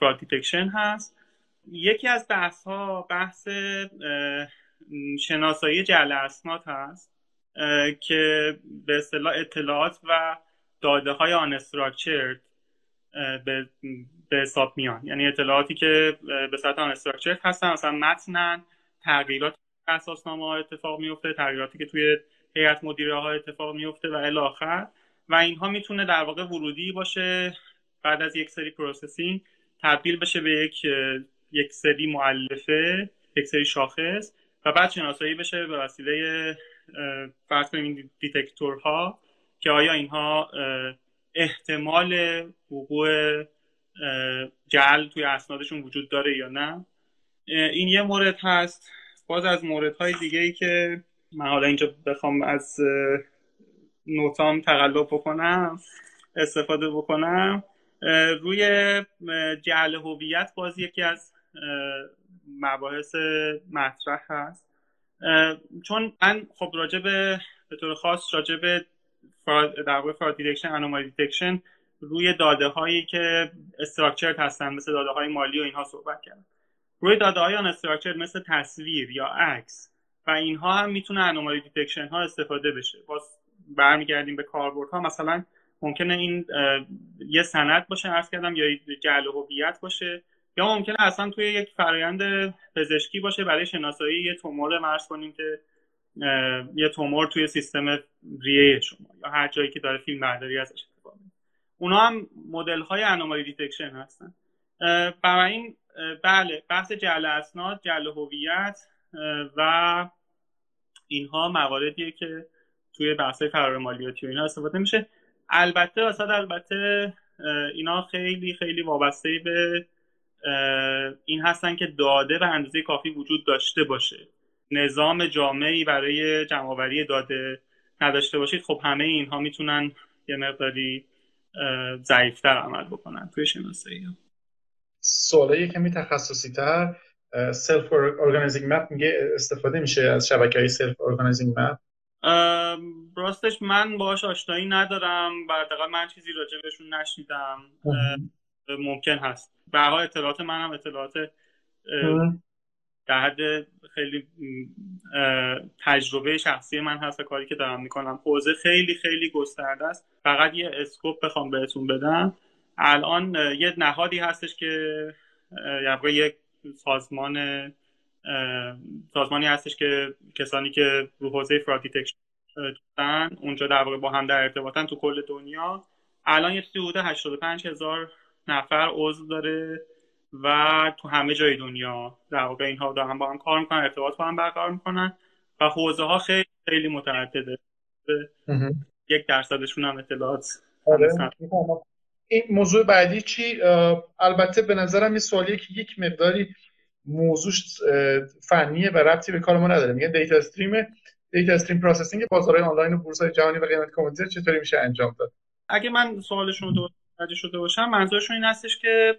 fraud detection هست. یکی از بحث ها بحث شناسایی جعل اسناد هست که به اصطلاح اطلاعات و داده های un به, به حساب میان. یعنی اطلاعاتی که به صورت un هستن مثلا متنن تغییرات اساسنامه ها اتفاق میفته تغییراتی که توی هیئت مدیره ها اتفاق میفته و الی آخر. و اینها می‌تونه در واقع ورودی باشه بعد از یک سری processing تبدیل بشه به یک یک سری مؤلفه یک سری شاخص و بعد شناسایی بشه به وسیله فرض کنیم دیتکتورها. که آیا اینها احتمال وقوع جعل توی اسنادشون وجود داره یا نه؟ این یه مورد هست. باز از موردهای دیگه ای که من حالا اینجا بخوام از نوتام تقلب بکنم استفاده بکنم. روی جعل هویت باز یکی از مباحث مطرح هست. چون من خب راجع به به طور خاص راجع به در واقع fraud detection anomaly detection روی داده هایی که structured هستن مثل داده های مالی و اینها صحبت کردم روی داده های un مثل تصویر یا عکس و اینها هم می‌تونه anomaly detection ها استفاده بشه. باز برمیگردیم به ها مثلا ممکنه این یه سند باشه عرض کردم یا جعل هویت باشه یا ممکنه اصلا توی یک فرایند پزشکی باشه برای شناسایی یه تومور فرض کنیم که یه تومور توی سیستم ریه شما یا هر جایی که داره فیلم برداری ازش اتفاق اونا هم مدل های anomaly detection هستن برای این بله بحث جعل اسناد جعل هویت و اینها مواردیه که توی بحث فرار مالیاتی و اینا استفاده میشه. البته اصلا البته اینا خیلی خیلی وابسته به این هستن که داده به اندازه کافی وجود داشته باشه. نظام جامعی برای جمعآوری داده نداشته باشید خب همه اینها می‌تونن یه مقداری ضعیفتر عمل بکنن توی شناسایی سواله کمی تخصصی تر self-organizing map میگه استفاده میشه از شبکه های self-organizing map راستش من باهاش آشنایی ندارم و من چیزی راجع بهشون نشیدم ممکن هست. به اطلاعات منم اطلاعات در حد خیلی تجربه شخصی من هست کاری که دارم می‌کنم. حوزه خیلی خیلی گسترده است. فقط یه scope بخوام بهتون بدم. الان یه نهادی هستش که یعنی یک سازمان سازمانی هستش که کسانی که رو حوزه fraud detection اونجا در واقع با هم در ارتباطن تو کل دنیا. الان یه حدود 85 هزار نفر عضو داره. و تو همه جای دنیا در واقع اینها دارن با هم کار می‌کنن ارتباط با هم برقرار می‌کنن و حوزه ها خیلی خیلی متعدده. یک درصدشون هم اطلاعات آره. این موضوع بعدی چی؟ البته به نظرم این سوالیه که یک مقداری موضوع فنیه و ربطی به کار ما نداره. میگه data stream data stream processing بازارهای آنلاین و بورس جهانی و قیمت کامنتر چطوری میشه انجام داد؟ اگه من سوالشون رو متوجه شده باشم منظورشون این هستش که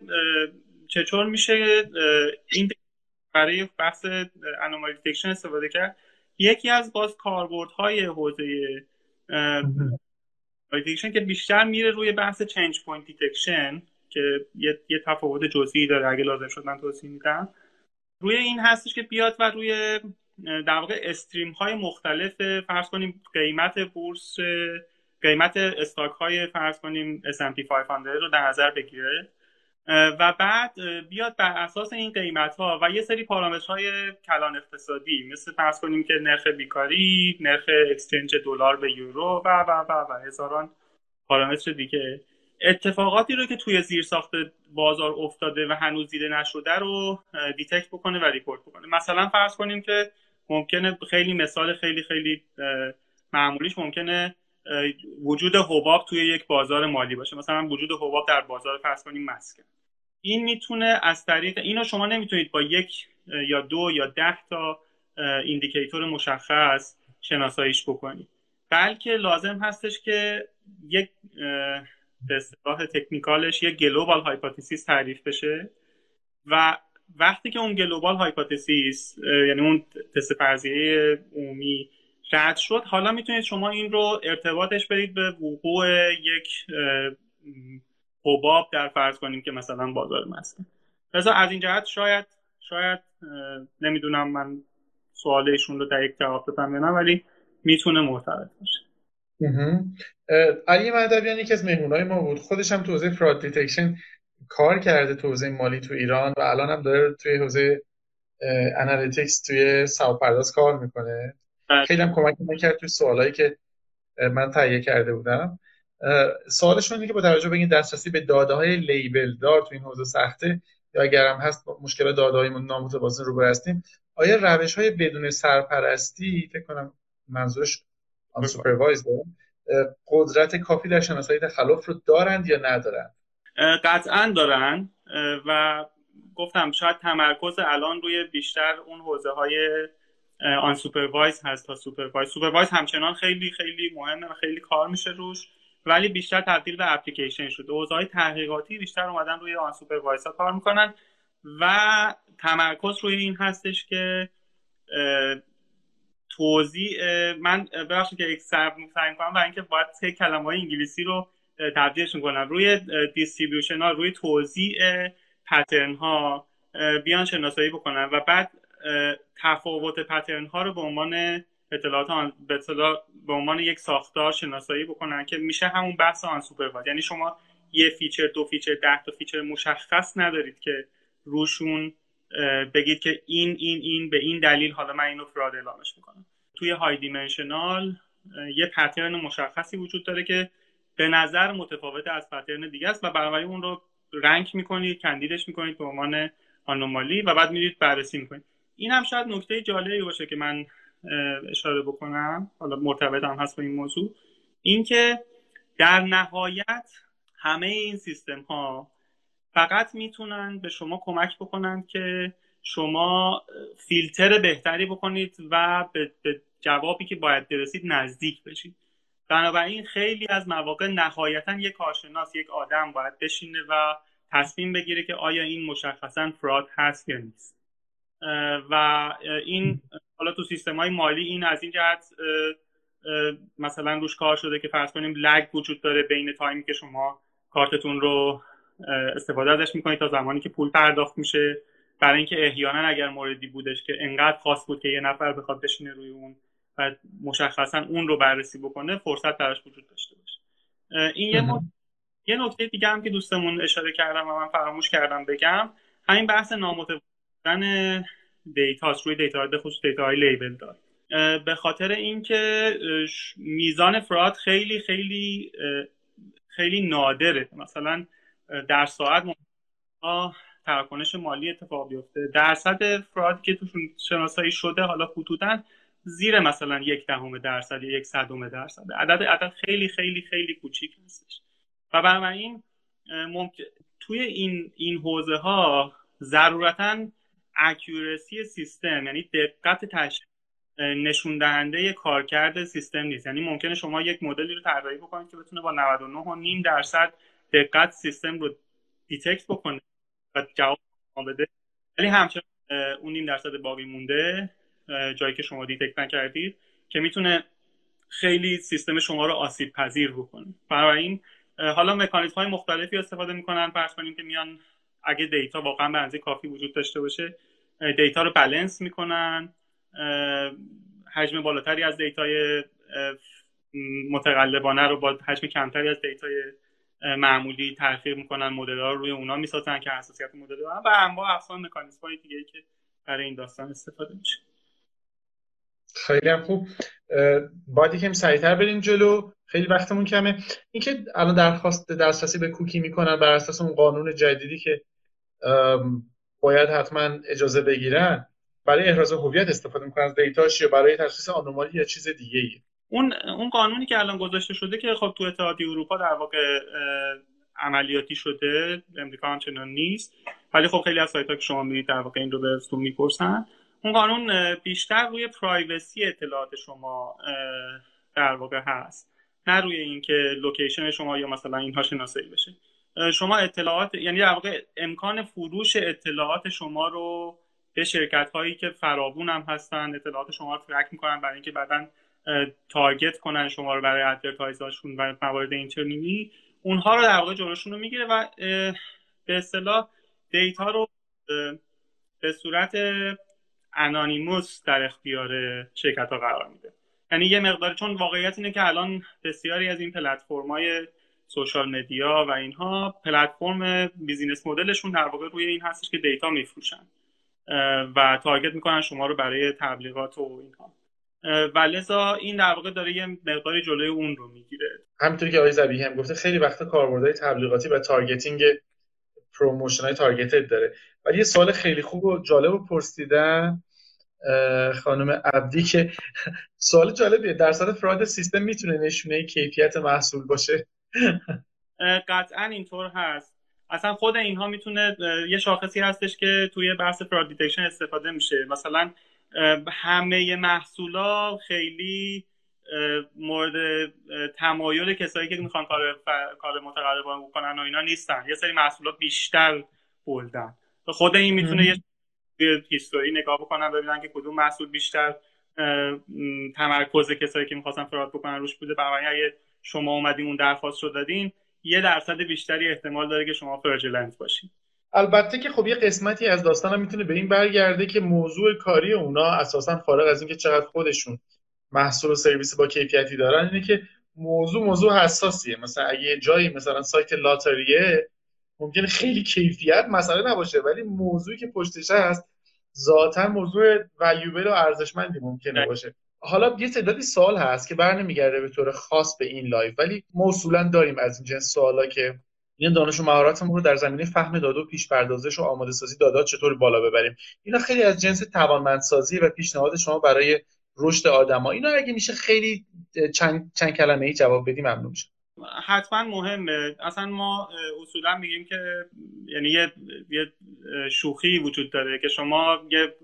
چطور میشه این برای بحث anomaly detection استفاده کرد؟ یکی از باز کاربردهای حوزه detection که بیشتر میره روی بحث change point detection که یه, یه تفاوت جزئی داره اگه لازم شد من توضیح میدم. روی این هستش که بیاد و روی در واقع stream های مختلف فرض کنیم قیمت بورس قیمت stock های فرض کنیم S&P 500 رو در نظر بگیره. و بعد بیاد بر اساس این قیمت ها و یه سری پارامترهای کلان اقتصادی مثل فرض کنیم که نرخ بیکاری نرخ exchange دلار به یورو و و و و هزاران پارامتر دیگه. اتفاقاتی رو که توی زیر ساخت بازار افتاده و هنوز دیده نشده رو detect بکنه و report بکنه. مثلا فرض کنیم که ممکنه خیلی مثال خیلی خیلی معمولیش ممکنه وجود حباب توی یک بازار مالی باشه. مثلا وجود حباب در بازار فرض کنیم مسکن. این می‌تونه از طریق اینو شما نمی‌تونید با یک یا دو یا ده تا indicator مشخص شناساییش بکنید. بلکه لازم هستش که یک به اصطلاح technical ش یک global hypothesis تعریف بشه و وقتی که اون global hypothesis یعنی اون تست فرضیه عمومی رد شد حالا می‌تونید شما این رو ارتباطش بدید به وقوع یک حباب در فرض کنیم که مثلا بازار مسکن لذا از این جهت شاید شاید نمی‌دونم من سوال ایشون رو در یک جواب دادم یا ولی می‌تونه مرتبط باشه. علی مهدویان یکی از مهمونای ما بود. خودش هم تو حوزه fraud detection کار کرده تو حوزه مالی تو ایران و الان هم داره توی حوزه analytics توی پرداز کار می‌کنه. بله. خیلی هم کمک کرد توی سوالایی که من تهیه کرده بودم سوالشون اینه که با توجه به این دسترسی به داده های label دار تو این حوزه سخته یا اگر هم هست مشکل داده های نامتوازن رو هستیم آیا روش های بدون سرپرستی فکر کنم منظورش اون قدرت کافی در شناسایی تخلف رو دارند یا ندارند؟ قطعا دارن و گفتم شاید تمرکز الان روی بیشتر اون حوزه های unsupervised هست تا supervised supervised همچنان خیلی خیلی مهمه و خیلی کار میشه روش. ولی بیشتر تبدیل به اپلیکیشن حوزه های تحقیقاتی بیشتر اومدن روی unsupervised ها کار می‌کنن و تمرکز روی این هستش که توضیح من ببخشید که یک سر کنم و اینکه باید سه کلمه های انگلیسی رو تبدیلش می‌کنم. روی distribution ها روی توزیع pattern ها بیان شناسایی بکنن و بعد تفاوت pattern ها رو به عنوان اطلاعات به به عنوان یک ساختار شناسایی بکنن که میشه همون بحث unsupervised یعنی شما یه feature دو feature ده تا feature مشخص ندارید که روشون بگید که این این این به این دلیل حالا من اینو fraud اعلامش می‌کنم. توی high dimensional یه pattern مشخصی وجود داره که به نظر متفاوت از pattern دیگه است و بنابراین اون رو رنگ می‌کنید کاندیدش می‌کنید به عنوان anomaly و بعد میرید بررسی می‌کنید. این هم شاید نکته جالبی باشه که من اشاره بکنم. حالا مرتبط هم هست با این موضوع. اینکه در نهایت همه این سیستم ها فقط می‌تونن به شما کمک بکنند که شما فیلتر بهتری بکنید و به جوابی که باید برسید نزدیک بشید. بنابراین خیلی از مواقع نهایتا یک کارشناس یک آدم باید بشینه و تصمیم بگیره که آیا این مشخصا فراد هست یا نیست. و این حالا تو سیستم های مالی این از این جهت مثلا روش کار شده که فرض کنیم لگ وجود داره بین تایمی که شما کارتتون رو استفاده ازش می‌کنید تا زمانی که پول پرداخت میشه. برای اینکه احیانا اگر موردی بودش که انقدر خاص بود که یه نفر بخواد بشینه روی اون و مشخصا اون رو بررسی بکنه فرصت براش وجود داشته باشه. این یه, یه نکته دیگه هم که دوستمون اشاره کردم و من فراموش کردم بگم همین بحث نامتوازن دیتا روی دیتا به خصوص دیتا های لیبل دار به خاطر اینکه میزان فراد خیلی خیلی خیلی نادره. مثلا در ساعت تراکنش مالی اتفاق بیفته. درصد فراد که توشون شناسایی شده حالا خطوطا زیر مثلا یک دهم درصد یا یک صدم درصد. عدد عدد خیلی خیلی خیلی کوچیک هستش و بنابراین ممکن توی این این حوزه ها ضرورتا accuracy سیستم یعنی دقت تشخیص نشون دهنده کارکرد سیستم نیست. یعنی ممکنه شما یک مدلی رو طراحی بکنید که بتونه با 99 و نیم درصد دقت سیستم رو detect بکنه و جواب بده. ولی همچنان اون نیم درصد باقی مونده جایی که شما detect نکردید که می‌تونه خیلی سیستم شما رو آسیب پذیر بکنه این حالا مکانیزم های مختلفی استفاده می‌کنن. فرض کنیم که میان اگه data واقعا به اندازه کافی وجود داشته باشه data رو بلنس می‌کنن. حجم بالاتری از data ی متقلبانه رو با حجم کمتری از data ی معمولی تلفیق می‌کنن. مدل رو روی اونا می‌سازن که حساسیت مدل دارن و انواع اقسام مکانیزم های دیگه که برای این داستان استفاده میشه. خیلی هم خوب. باید یکم سریعتر بریم جلو. خیلی وقتمون کمه. اینکه الان درخواست دسترسی به کوکی می‌کنن بر اساس اون قانون جدیدی که باید حتما اجازه بگیرن برای احراز هویت استفاده می‌کنن از دیتاش یا برای تشخیص آنومالی یا چیز دیگه ای اون اون قانونی که الان گذاشته شده که خب تو اتحادیه اروپا در واقع عملیاتی شده امریکا همچنان نیست ولی خب خیلی از سایت ها که شما میرید در واقع این رو به می‌پرسن. اون قانون بیشتر روی privacy اطلاعات شما در واقع هست نه روی اینکه location شما یا مثلا اینها شناسایی بشه. شما اطلاعات یعنی در واقع امکان فروش اطلاعات شما رو به شرکت هایی که فراوون هم هستن اطلاعات شما رو track می‌کنن برای اینکه بعدا target کنن شما رو برای advertise اشون و موارد اینترنتی اونها رو در واقع جلوشون رو می‌گیره و به اصطلاح data رو به صورت anonymous در اختیار شرکت ها قرار میده. یعنی یه مقدار چون واقعیت اینه که الان بسیاری از این پلتفرم‌های social media و اینها پلتفرم business model شون در واقع روی این هستش که data میفروشن و target می‌کنن شما رو برای تبلیغات و اینها. و لذا این در واقع داره یه مقداری جلوی اون رو می‌گیره. همینطور که آقای زبیهی هم گفته خیلی وقت کاربردهای تبلیغاتی و targeting promotion های targeted داره. ولی یه سوال خیلی خوب و جالب و پرسیدن خانم عبدی که [LAUGHS] سوال جالبیه درصد fraud سیستم می‌تونه نشونه کیفیت محصول باشه؟ قطعا اینطور هست. اصلا خود اینها می‌تونه یه شاخصی هستش که توی بحث fraud detection استفاده میشه. مثلا همه محصولا خیلی مورد تمایل کسایی که می‌خوان کار کار متقلبانه بکنن و اینا نیستن. یه سری محصولات بیشتر بولدن. خود این می‌تونه یه هیستوری نگاه بکنن ببینن که کدوم محصول بیشتر تمرکز کسایی که می‌خواستن فراد بکنن روش بوده. بنابراین اگه شما اومدین اون درخواست رو دادین یه درصد بیشتری احتمال داره که شما فرجلنت باشین. البته که خب یه قسمتی از داستان می‌تونه به این برگرده که موضوع کاری اونا اساسا فارغ از اینکه چقدر خودشون محصول و سرویس با کیفیتی دارن اینه که موضوع موضوع حساسیه. مثلا اگه جایی مثلا سایت لاتاریه ممکنه خیلی کیفیت مسئله نباشه ولی موضوعی که پشتش هست ذاتا موضوع valuable و ارزشمندی ممکنه باشه. حالا یه تعدادی سوال هست که برنمیگرده به طور خاص به این live ولی اصولا داریم از این جنس سوالا که این دانش و مهارتمون رو در زمینه فهم داده و پیش پردازش و آماده سازی داده چطور بالا ببریم؟ اینا خیلی از جنس توانمندسازی و پیشنهاد شما برای رشد آدما اینا اگه میشه خیلی چند, چند کلمه ای جواب بدیم ممنون میشم. حتما مهمه. اصلا ما اصولا میگیم که یعنی یه, یه شوخی وجود داره که شما یه,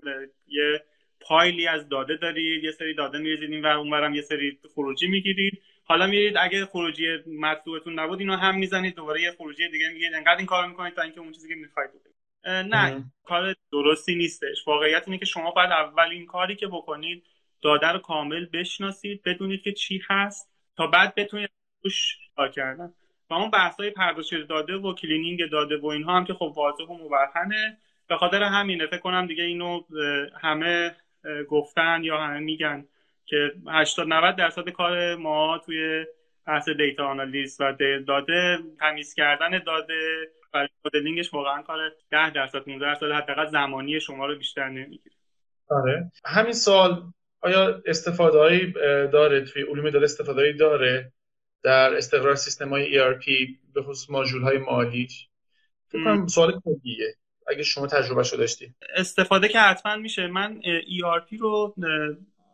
یه پایلی از داده دارید یه سری داده میریزید این ور اونورم یه سری خروجی می‌گیرید. حالا میرید اگه خروجی مطلوبتون نبود اینو هم می‌زنید دوباره یه خروجی دیگه میگید انقدر این کارو می‌کنید تا اینکه اون چیزی که می‌خواید نه کار درستی نیستش. واقعیت اینه که شما باید اول این کاری که بکنید داده رو کامل بشناسید بدونید که چی هست تا بعد بتونید روش کار کردن. و اون بحث های پرداخت داده و cleaning داده و اینها هم که خب واضح و مبرهنه. به خاطر همینه فکر کنم دیگه اینو همه گفتن یا همه میگن که 80 90 درصد کار ما توی بحث data آنالیز و داده تمیز کردن داده و مدلینگش واقعا کار 10 درصد 15 درصد حداقل زمانی شما رو بیشتر نمی‌گیره. آره. همین سال آیا استفاده داره توی علوم داده استفاده داره در استقرار سیستم های ERP به خصوص ماژول های مالیش فکر کنم سوال کلیه اگه شما تجربه شو داشتی. استفاده که حتما میشه. من ERP رو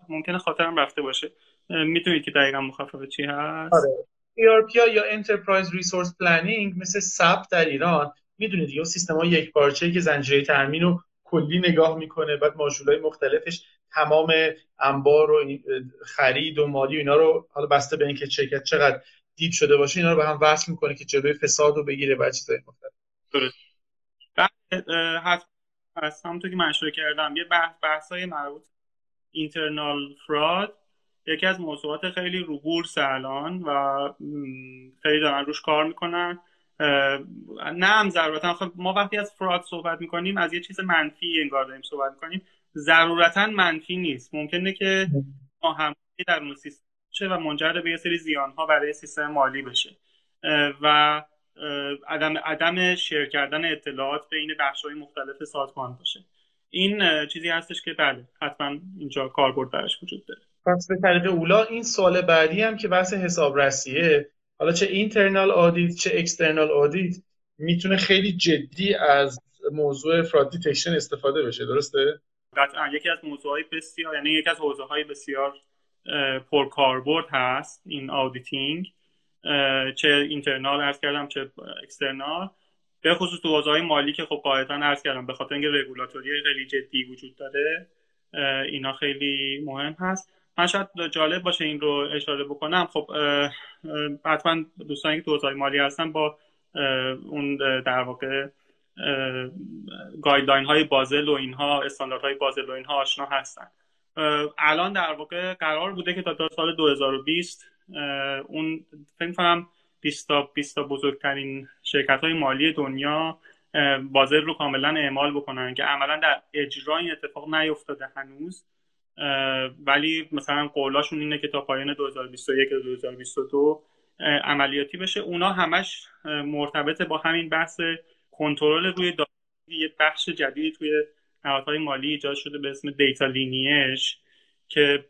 ممکنه خاطرم رفته باشه. می‌تونید که دقیقا مخفف چی هست؟ آره. ERP یا Enterprise Resource Planning مثل SAP در ایران می‌دونید دیگه سیستم های یک پارچه که زنجیره تامین رو کلی نگاه می‌کنه بعد های مختلفش تمام انبار و خرید و مالی و اینا رو حالا بسته به اینکه شرکت چقدر دیپ شده باشه اینا رو به هم وصل می‌کنه که جلوی فساد رو بگیره و چیزای مختلف. درست حتما که من کردم یه بحث بحث های مربوط اینترنال فراد. یکی از موضوعات خیلی رو بورس الان و خیلی دارن روش کار می‌کنن. نه هم ضرورتا. خب ما وقتی از فراد صحبت می‌کنیم از یه چیز منفی انگار داریم صحبت می‌کنیم. ضرورتا منفی نیست. ممکنه که ما در اون سیستم و منجر به یه سری زیان ها برای سیستم مالی بشه. و عدم عدم شیر کردن اطلاعات بین بخش های مختلف سازمان باشه. این چیزی هستش که بله حتما اینجا کاربرد برش وجود داره. پس به طریق اولا این سوال بعدی هم که بحث حسابرسیه حالا چه internal audit چه external audit می‌تونه خیلی جدی از موضوع fraud detection استفاده بشه درسته؟ قطعا. یکی از موضوعهای بسیار یعنی یکی از حوزه های بسیار پرکاربرد هست این auditing چه internal عرض کردم چه external. به خصوص تو حوزه مالی که خب قاعدتا عرض کردم به خاطر اینکه رگولاتوری خیلی جدی وجود داره اینا خیلی مهم هست. من شاید جالب باشه این رو اشاره بکنم. خب حتما دوستانی که تو حوزه مالی هستن با اون در واقع guideline های بازل و اینها استاندارد های بازل و اینها آشنا هستن. الان در واقع قرار بوده که تا سال 2020 اون فکر کنم 20 تا 20 تا بزرگترین شرکت های مالی دنیا بازل رو کاملا اعمال بکنن که عملا در اجرا این اتفاق نیفتاده هنوز. ولی مثلا قولاشون اینه که تا پایان 2021 تا 2022 عملیاتی بشه. اونا همش مرتبط با همین بحث کنترل روی داده یه بخش جدیدی توی نهادهای مالی ایجاد شده به اسم دیتا لینیش که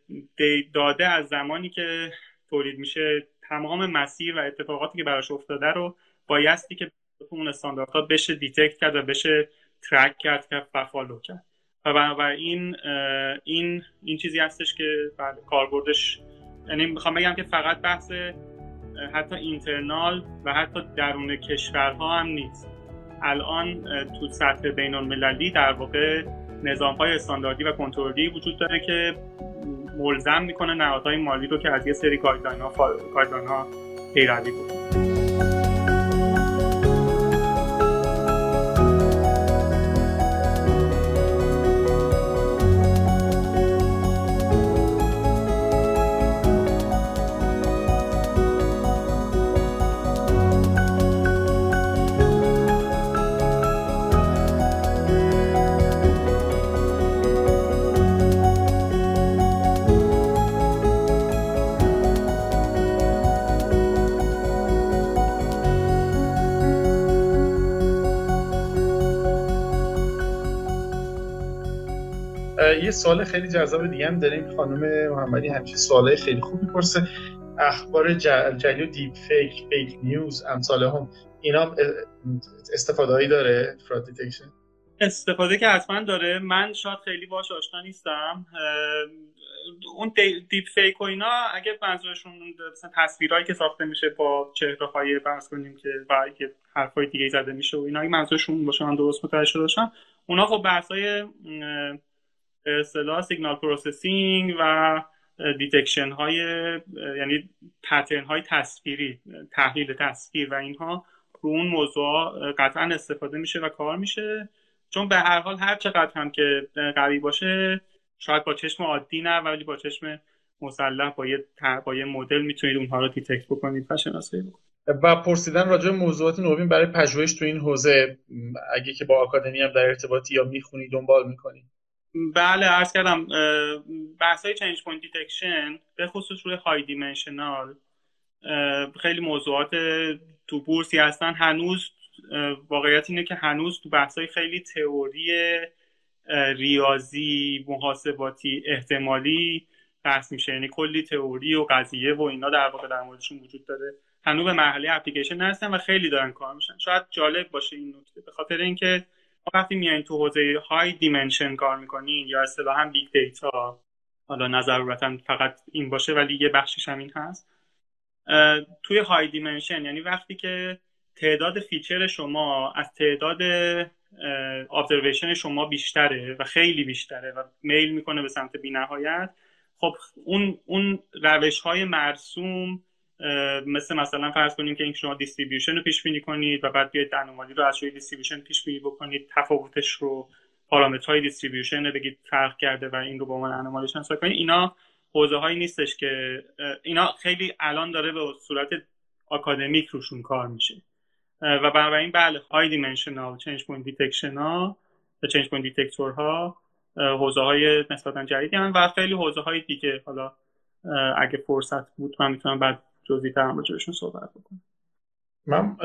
داده از زمانی که تولید میشه تمام مسیر و اتفاقاتی که براش افتاده رو بایستی که اون استانداردها بشه detect کرد و بشه track کرد و follow کرد. و بنابراین این این چیزی هستش که بعد کاربردش یعنی می‌خوام بگم که فقط بحث حتی internal و حتی درون کشورها هم نیست. الان تو سطح بین المللی در واقع نظام های استانداردی و کنترلی وجود داره که ملزم می‌کنه نهادهای مالی رو که از یه سری گایدلاین ها, پیروی بکنه. یه سوال خیلی جذاب دیگه هم داریم. خانم محمدی همیشه سوالای خیلی خوب می‌پرسه. اخبار جعلی و deepfake fake news امثال هم اینا استفاده هایی داره fraud detection استفاده که حتما داره. من شاید خیلی باش آشنا نیستم. اون دیپ فیک و اینا اگه منظورشون مثلا تصویرهایی که ساخته میشه با چهره های فرض کنیم که و که حرفای دیگه زده میشه و اینا اگه منظورشون باشه من درست متوجه باشم. اونا خب بحث های اصطلاح signal processing و detection های یعنی pattern های تصویری تحلیل تصویر و اینها رو اون موضوع قطعا استفاده میشه و کار میشه. چون به هر حال هر چقدر هم که قوی باشه شاید با چشم عادی نه ولی با چشم مسلح با یه, با یه مدل می‌تونید اونها رو detect بکنید و شناسایی بکنید. و پرسیدن راجع به موضوعات نوین برای پژوهش تو این حوزه اگه که با آکادمی هم در ارتباطی یا می‌خونی دنبال می‌کنی؟ بله عرض کردم بحث های change point detection به خصوص روی high dimensional خیلی موضوعات تو بورسی هستن. هنوز واقعیت اینه که هنوز تو بحث های خیلی تئوری ریاضی محاسباتی احتمالی بحث میشه. یعنی کلی تئوری و قضیه و اینا در واقع در موردشون وجود داره. هنوز به مرحله اپلیکیشن نرسیدن و خیلی دارن کار میشن. شاید جالب باشه این نکته. به خاطر اینکه وقتی میایین تو حوزه high dimension کار می‌کنین یا اصطلاحا big data حالا نه فقط این باشه ولی یه بخشش هم این هست. توی high dimension یعنی وقتی که تعداد feature شما از تعداد observation شما بیشتره و خیلی بیشتره و میل می‌کنه به سمت بینهایت خب اون اون روش های مرسوم مثل مثلا فرض کنیم که این شما distribution رو پیش بینی کنید و بعد بیاید anomaly رو از روی distribution پیش بینی بکنید تفاوتش رو پارامترهای distribution بگید فرق کرده و این رو به عنوان anomaly شناسایی کنید. اینا حوزه هایی نیستش که اینا خیلی الان داره به صورت آکادمیک روشون کار میشه. و بنابراین بله high dimensional change point detection ها change point detector ها حوزه های نسبتا جدیدی هم و خیلی حوزه های دیگه. حالا اگه فرصت بود من می‌تونم بعد جزئی تر راجبشون صحبت بکنم. من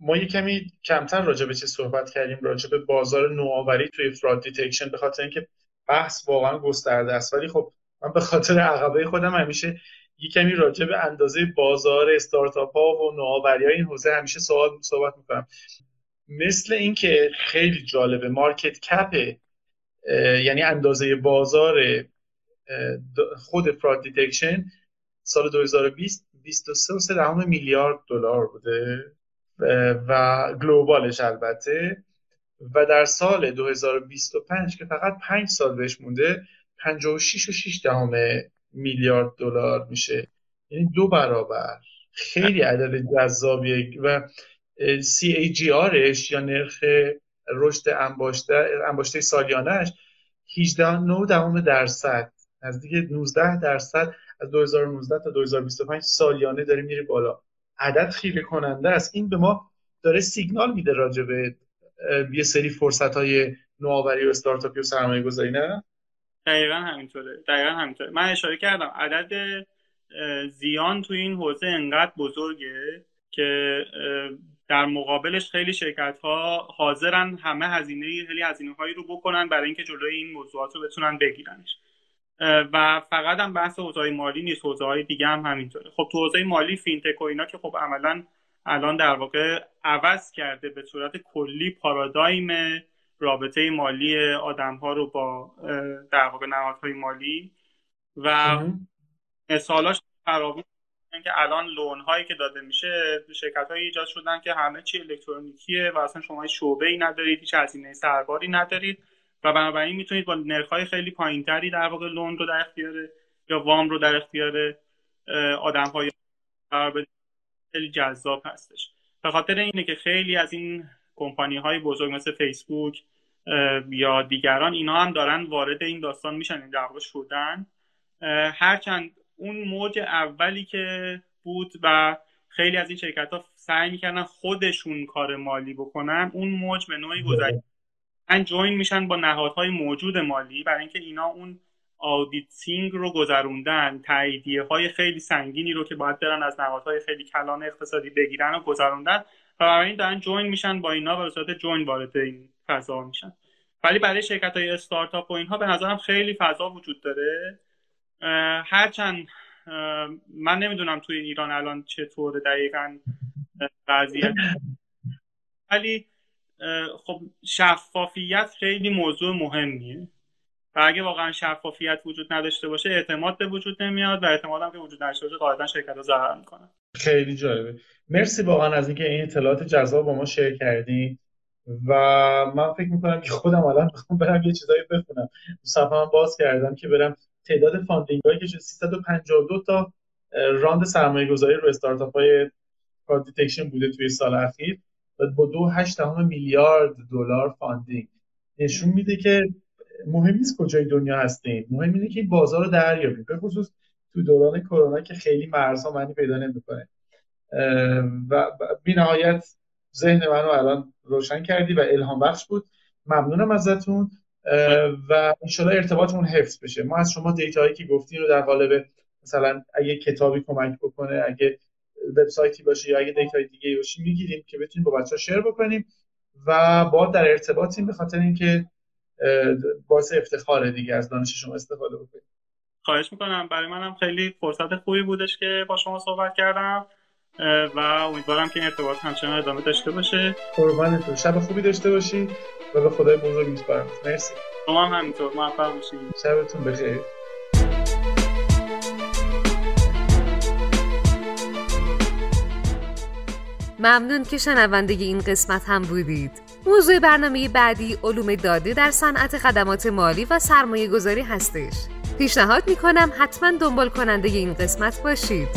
ما یه کمی کمتر راجع به چی صحبت کردیم راجع به بازار نوآوری توی fraud detection به خاطر اینکه بحث واقعا گسترده است. ولی خب من به خاطر عقبه خودم همیشه یه کمی راجع به اندازه بازار استارتاپ ها و نوآوری های این حوزه همیشه سوال صحبت می‌کنم. مثل اینکه خیلی جالبه market cap یعنی اندازه بازار خود fraud detection سال 2020 23 میلیارد دلار بوده و global ش البته. و در سال 2025 که فقط 5 سال بهش مونده 56 و 6 دهم میلیارد دلار میشه. یعنی دو برابر. خیلی عدد جذابیه. و CAGRش یا نرخ رشد انباشته انباشته سالیانش 18 دهم درصد. نزدیک 19 درصد. از 2019 تا 2025 سالیانه داره میره بالا. عدد خیلی کننده است. این به ما داره سیگنال میده راجع به یه سری فرصت های نوآوری و استارتاپی و سرمایه گذاری نه؟ دقیقا همینطوره. دقیقا همینطوره. من اشاره کردم عدد زیان تو این حوزه انقدر بزرگه که در مقابلش خیلی شرکت ها حاضرن همه هزینه خیلی هزینه هایی رو بکنن برای اینکه جلوی این موضوعات رو بتونن بگیرنش. و فقط هم بحث حوزه مالی نیست حوزه های دیگه هم همینطوره. خب تو حوزه مالی فینتک و اینا که خب عملا الان در واقع عوض کرده به صورت کلی پارادایم رابطه مالی آدم ها رو با در واقع نهادهای مالی. و مثالاش فراوون که الان لون هایی که داده میشه شرکت هایی ایجاد شدن که همه چی الکترونیکیه و اصلا شما شعبه ای ندارید هیچ هزینه سرباری ندارید. و بنابراین می‌تونید با نرخ خیلی پایینتری در واقع لون رو در اختیار یا وام رو در اختیار آدم های خیلی جذاب هستش. به خاطر اینه که خیلی از این کمپانی های بزرگ مثل فیسبوک یا دیگران اینا هم دارن وارد این داستان میشن این در واقع شدن. هرچند اون موج اولی که بود و خیلی از این شرکت ها سعی می‌کردن خودشون کار مالی بکنن اون موج به نوعی گذشت. من join میشن با نهادهای موجود مالی. برای اینکه اینا اون auditing رو گذروندن تاییدیه های خیلی سنگینی رو که باید برن از نهادهای خیلی کلان اقتصادی بگیرن و گذروندن. و برای این دارن جوین میشن با اینا و به صورت جوین وارد این فضا میشن. ولی برای شرکت های استارتاپ و اینها به نظرم خیلی فضا وجود داره. هرچند من نمی‌دونم توی ایران الان چطور دقیقا وضعیت. ولی خب شفافیت خیلی موضوع مهمیه. و اگه واقعا شفافیت وجود نداشته باشه اعتماد به وجود نمیاد و اعتماد هم که وجود نداشته باشه قاعدتا شرکت ها ضرر می‌کنن خیلی جالبه. مرسی واقعا از اینکه این اطلاعات جذاب با ما share کردی و من فکر می‌کنم که خودم الان بخوام برم یه چیزایی بخونم. صفحه باز کردم که برم تعداد funding هایی که 352 تا round سرمایه گذاری رو استارتاپ های detection بوده توی سال اخیر. با دو هشت میلیارد دلار funding. نشون میده که مهم نیست کجای دنیا هستیم. مهم اینه که بازار رو دریابیم به خصوص تو دوران کرونا که خیلی مرزها معنی پیدا نمی‌کنه. و بی نهایت ذهن منو الان روشن کردی و الهام بخش بود. ممنونم ازتون. و انشالله ارتباطمون حفظ بشه. ما از شما data یی که گفتین رو در قالب مثلا اگه کتابی کمک بکنه اگه وبسایتی باشه یا اگه data ی دیگه باشه می‌گیریم که بتونیم با بچه ها share بکنیم و با در ارتباطیم به خاطر اینکه باعث افتخار دیگه از دانش شما استفاده بکنیم. خواهش می‌کنم. برای منم خیلی فرصت خوبی بودش که با شما صحبت کردم و امیدوارم که این ارتباط همچنان ادامه داشته باشه. قربانتون. شب خوبی داشته باشی و به خدای بزرگ میسپارم. مرسی. شما هم همینطور. موفق باشید شبتون بخیر. ممنون که شنونده این قسمت هم بودید. موضوع برنامه بعدی علوم داده در صنعت خدمات مالی و سرمایه گذاری هستش. پیشنهاد می‌کنم حتما دنبال کننده این قسمت باشید.